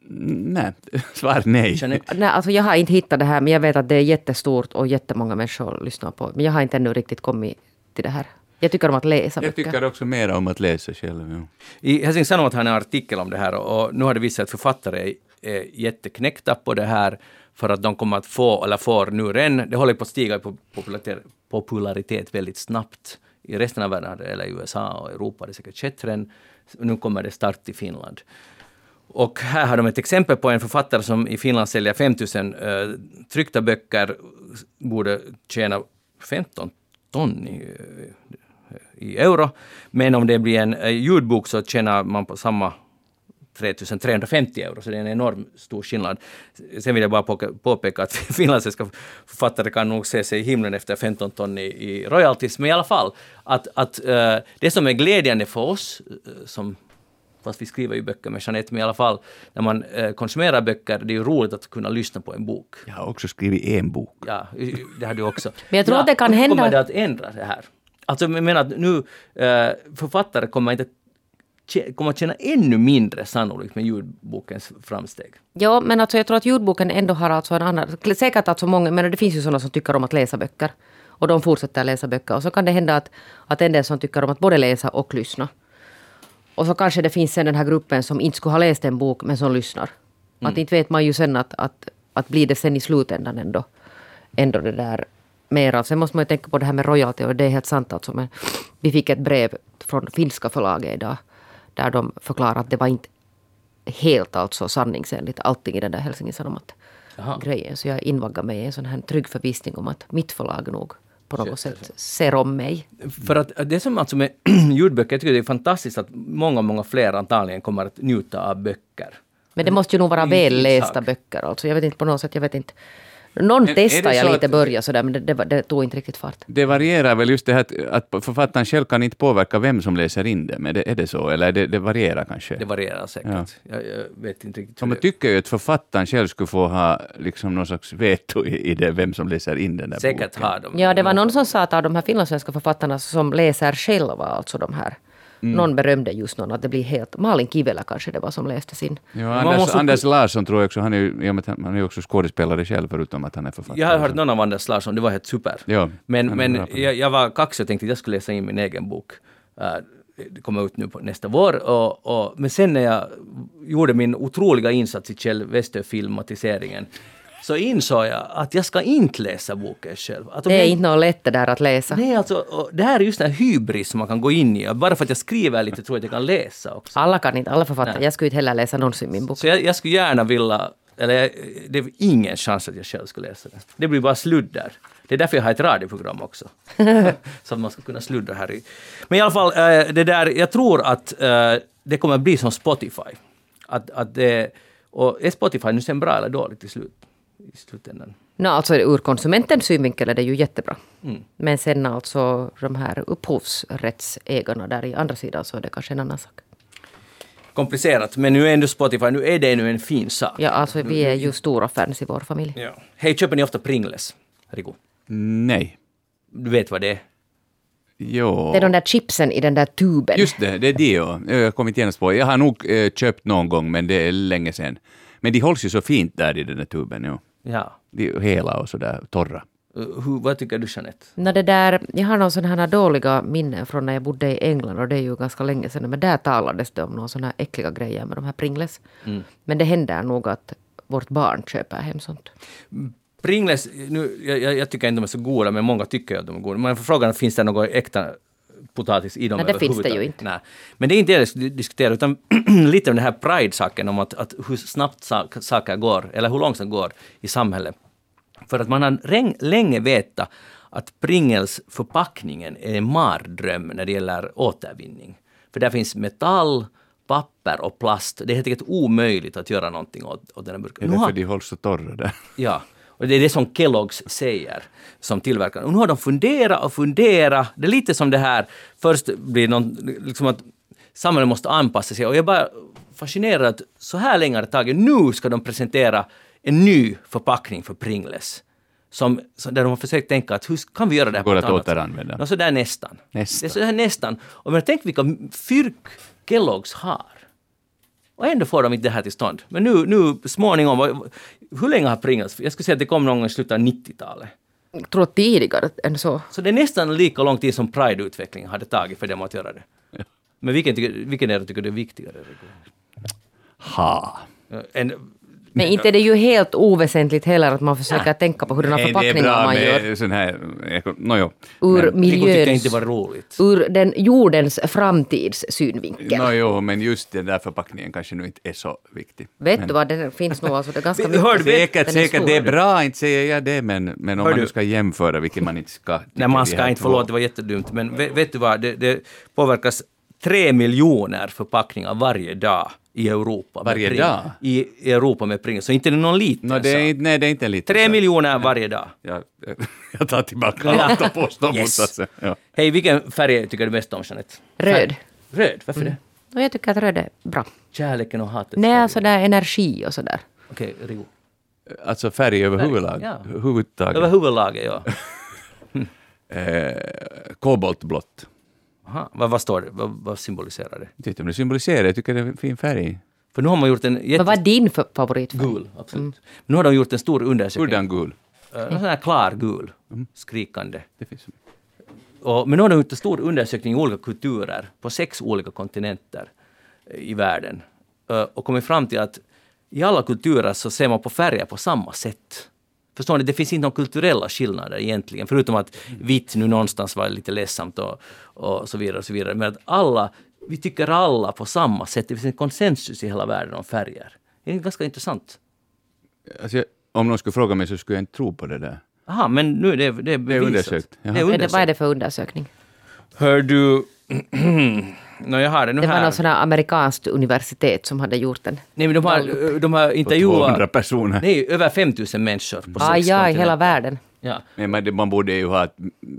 nej. Svar nej. Nej, alltså jag har inte hittat det här, men jag vet att det är jättestort och jättemånga människor lyssnar på. Men jag har inte ännu riktigt kommit till det här. Jag tycker om att läsa Jag tycker också mer om att läsa själv. Ja. I Helsingin Sanomat har en artikel om det här och och nu har det visat sig att författare är, jätteknäckta på det här för att de kommer att få, eller får nu redan, det håller på att stiga i popularitet, popularitet väldigt snabbt. I resten av världen, eller i USA och Europa, har det säkert skett redan. Nu kommer det start i Finland. Och här har de ett exempel på en författare som i Finland säljer 5000 uh, eh, tryckta böcker, borde tjäna 15 ton i, i euro. Men om det blir en eh, ljudbok så tjänar man på samma 3350 euro, så det är en enorm stor skillnad. Sen vill jag bara påpeka att finlandssvenska författare kan nog se sig i himlen efter 15 ton i, i royalties, men i alla fall, att, att eh, det som är glädjande för oss eh, som fast vi skriver ju böcker med Jeanette, men i alla fall när man eh, konsumerar böcker, det är ju roligt att kunna lyssna på en bok. Jag har också skrivit en bok. Ja, det har du också. Men jag tror ja, att det kan hända- kommer det att ändra det här? Alltså jag menar att nu, eh, författare kommer inte kommer att känna ännu mindre sannolikt med ljudbokens framsteg. Ja, men alltså jag tror att ljudboken ändå har alltså en annan... Säkert alltså många, men det finns ju sådana som tycker om att läsa böcker. Och de fortsätter läsa böcker. Och så kan det hända att, att en del som tycker om att både läsa och lyssna. Och så kanske det finns sen den här gruppen som inte skulle ha läst en bok men som lyssnar. Att inte vet man ju sen att, att, att blir det sen i slutändan ändå, ändå det där mera. Sen måste man ju tänka på det här med royalty och det är helt sant alltså. Men vi fick ett brev från finska förlaget idag. Där de förklarar att det var inte helt alltså sanningsenligt allting i den där Helsingin Sanomat Jaha. grejen. Så jag invaggar mig i en sån här trygg förvissning om att mitt förlag nog på något sätt ser om mig. För att det som alltså med ljudböcker, jag tycker det är fantastiskt att många, många fler antagligen kommer att njuta av böcker. Men det måste ju nog vara Det är ju väl lästa sak. böcker. Alltså. Jag vet inte på något sätt, jag vet inte. Någon är testade jag lite att- börja sådär men det, det, det tog inte riktigt fart. Det varierar väl just det här att, att författaren själv kan inte påverka vem som läser in det, men det, är det så? Eller det, det varierar kanske? Det varierar säkert. Ja. Jag, jag vet inte riktigt man det tycker ju att författaren själv skulle få ha liksom någon slags veto i, i det, vem som läser in den där Säkert boken. har de. Ja, det var någon som sa att av de här finlandssvenska författarna som läser själva, alltså de här. Mm. Någon berömde just någon att det blir helt... Malin Kivelä kanske det var som läste sin. Ja, Anders, måste- Anders Larsson tror jag också, han är att han är också skådespelare själv förutom att han är författare. Jag har hört någon av Anders Larsson, det var helt super. Ja, men men jag, jag var kaxig och tänkte att jag skulle läsa in min egen bok. Uh, det kommer ut nu på nästa vår. Och, och, men sen när jag gjorde min otroliga insats i Kjell Westö-filmatiseringen så insåg jag att jag ska inte läsa boken själv. Att Det är jag, inte något lätt det där att läsa. Nej, alltså, det här är just den hybris som man kan gå in i. Bara för att jag skriver lite tror jag att jag kan läsa också. Alla kan inte, alla författare. Nej. Jag skulle inte heller läsa någonsin min bok. Så jag, jag skulle gärna vilja, eller det är ingen chans att jag själv skulle läsa det. Det blir bara sludder. Det är därför jag har ett radioprogram också. så att man ska kunna sluddra här i. Men i alla fall, eh, det där, jag tror att eh, det kommer att bli som Spotify. Att, att det, och är Spotify nu sen bra eller dåligt i, slut, i slutändan? No, alltså ur konsumentens synvinkel är det ju jättebra. Mm. Men sen alltså de här upphovsrättsägarna där i andra sidan så är det kanske en annan sak. Komplicerat, men nu är ändå Spotify, nu är det nu en fin sak. Ja, alltså vi är ju stora fans i vår familj. Ja. Hej, köper ni ofta Pringles? Rico, Nej. du vet vad det är? Jo. Det är de där chipsen i den där tuben. Just det, det är det ja. Jag har kommit genast på. Jag har nog eh, köpt någon gång, men det är länge sedan. Men de hålls ju så fint där i den där tuben. Ja. Ja. De är ju hela och sådär torra. Hur, vad tycker du Jeanette? Nå, det där, jag har någon sån här dåliga minnen från när jag bodde i England och det är ju ganska länge sedan. Men där talades det om några såna här äckliga grejer med de här Pringles. Mm. Men det händer nog att vårt barn köper hem sånt. Pringles, nu, jag, jag, jag tycker inte de är så goda, men många tycker att de är goda. Man får frågan, finns det något äkta potatis i dem Nej, det finns det ju inte. Nej. Men det är inte det jag ska diskutera, utan lite om den här pride-saken, om att, att hur snabbt sak, saker går, eller hur långsamt det går i samhället. För att man har länge vetat att Pringles förpackningen är en mardröm när det gäller återvinning. För där finns metall, papper och plast. Det är helt enkelt omöjligt att göra någonting åt, åt den här Det burken. är Nu har- därför de hålls så torra där. Ja, och det är det som Kellogg's säger som tillverkare. Och nu har de funderat och funderat. Det är lite som det här, först blir någon, liksom att samhället måste anpassa sig. Och jag är bara fascinerad att så här länge har det tagit. Nu ska de presentera en ny förpackning för Pringles. Som, som, där de har försökt tänka att hur kan vi göra det här Går på ett annat återanvända. sätt? Nå, så där nästan. Nästan. Det är så här nästan. Och men tänk vilka fyrk Kellogg's har. Och ändå får de inte det här till stånd. Men nu, nu småningom, hur länge har Pringles? Jag skulle säga att det kom någon gång i slutet av 90-talet. Jag tror tidigare än så. Så det är nästan lika lång tid som Pride-utvecklingen hade tagit för dem att göra det. Men vilken, tycker, vilken är det tycker du är viktigare? Ha. Ja, En, Men inte är det ju helt oväsentligt heller att man försöker tänka på hurdana Nej, det är förpackningar man gör. med sån här... Nåjo. Ur Rico tyckte miljöns... inte var roligt. Ur den jordens framtidssynvinkel. Nåjo, men just den där förpackningen kanske nu inte är så viktig. Vet men, du vad, det finns nog alltså det är ganska Men hör vet- Säkert, är säkert, det är bra, inte säger jag det, men, men om Hör man du- ska jämföra, vilket man inte ska. Nej, man ska inte, förlåt, det var jättedumt. Men vet, vet du vad, det, det påverkas tre miljoner förpackningar varje dag i Europa. Varje Pring- dag? I, Europa med Pringles. Så inte är det någon liten Nå, det är, inte- nej, det är inte en liten Tre miljoner varje dag. Jag, jag tar tillbaka allt och påstår Yes. motsatsen. Ja. Hej, vilken färg tycker du bäst om, Jeanette? Röd. Röd, varför det? Och jag tycker att röd är bra. Kärleken och hatet. Nej, alltså det är energi och sådär. Okej, Rigo. Alltså färg överhuvudlag, ja. huvudtaget. Ja. Eh, koboltblått. Aha. Vad, vad står det? Vad, vad symboliserar det? Jag det symboliserar, jag tycker det är en fin färg. För nu har man gjort en Men jätte... vad är din favoritfärg? Gul, absolut. Nu har de gjort en stor undersökning. Hurdan gul. Uh, en sån här klar gul, skrikande. Det finns. Och, men nu har de gjort en stor undersökning i olika kulturer på sex olika kontinenter eh, i världen. Eh, och kommit fram till att i alla kulturer så ser man på färger på samma sätt. Förstår ni? Det finns inte några kulturella skillnader egentligen, förutom att vitt nu någonstans var lite ledsamt och, och så vidare. och så vidare. Men att alla, vi tycker alla på samma sätt. Det finns en konsensus i hela världen om färger. Det är ganska intressant. Alltså, jag- om någon skulle fråga mig så skulle jag inte tro på det där. Aha, men nu är det, det är bevisat. undersökt. Jaha. Det är Är det, undersökt. vad är det för undersökning? Hör du... Nå, jag har det nu Det var här. något sån här amerikanskt universitet som hade gjort den. Nej, men de har, de har intervjuat... 200 personer. Nej, över 5000 människor på Ah, sex ja, i hela världen. Ja. Men man, man borde ju ha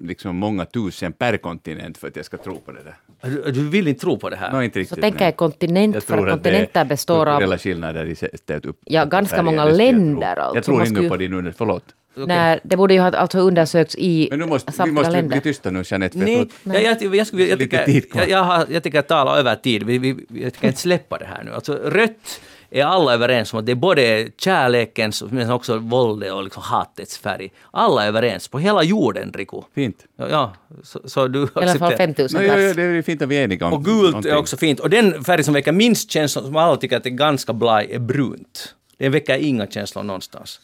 liksom många tusen per kontinent för att jag ska tro på det där. Du, du vill inte tro på det här? Nå, inte Så riktigt. tänker nej. jag kontinent, Jag för tror kontinenter består av... skillnader i sättet upp. Ja, ganska färger, många skulle jag tro. länder, alltså. Jag tror inte på din under, förlåt. När, det borde ju ha alltså undersökts i Men nu måste vi samtliga måste bli länder. tysta nu Jeanette. Nej, jag tror- jag, jag, jag, skulle, jag, tycker, jag, jag, har, jag tycker att tala över tid. Vi, vi, jag kan inte släppa det här nu. Alltså, rött är alla överens om att det är både kärlekens men också våldet och liksom hatets färg. Alla är överens på hela jorden, Riku. Fint. Ja, ja så, så du I alla fall accepterar. 5000 No, ja, det är fint att vi är eniga om Och gult någonting. är också fint. Och den färg som väcker minst känslor, som alla tycker att är ganska blaj, är brunt. Den väcker inga känslor någonstans.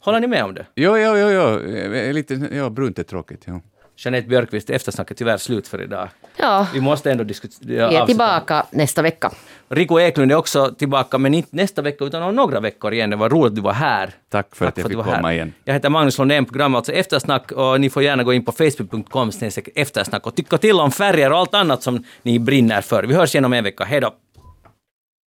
Håller ni med om det? Jo, jo, jo, jo. Eh, Lite, ja, brunt är tråkigt. Ja. Jeanette Björkqvist, eftersnacket är tyvärr slut för idag. Ja, Vi måste ändå diskutera. vi är tillbaka nästa vecka. Rico Eklund är också tillbaka, men inte nästa vecka utan om några veckor igen. Det var roligt att du var här. Tack för att jag du fick här. komma igen. Jag heter Magnus Lundén, programmet alltså Eftersnack och ni får gärna gå in på facebook.com eftersnack och tycka till om färger och allt annat som ni brinner för. Vi hörs igen om en vecka. Hej då!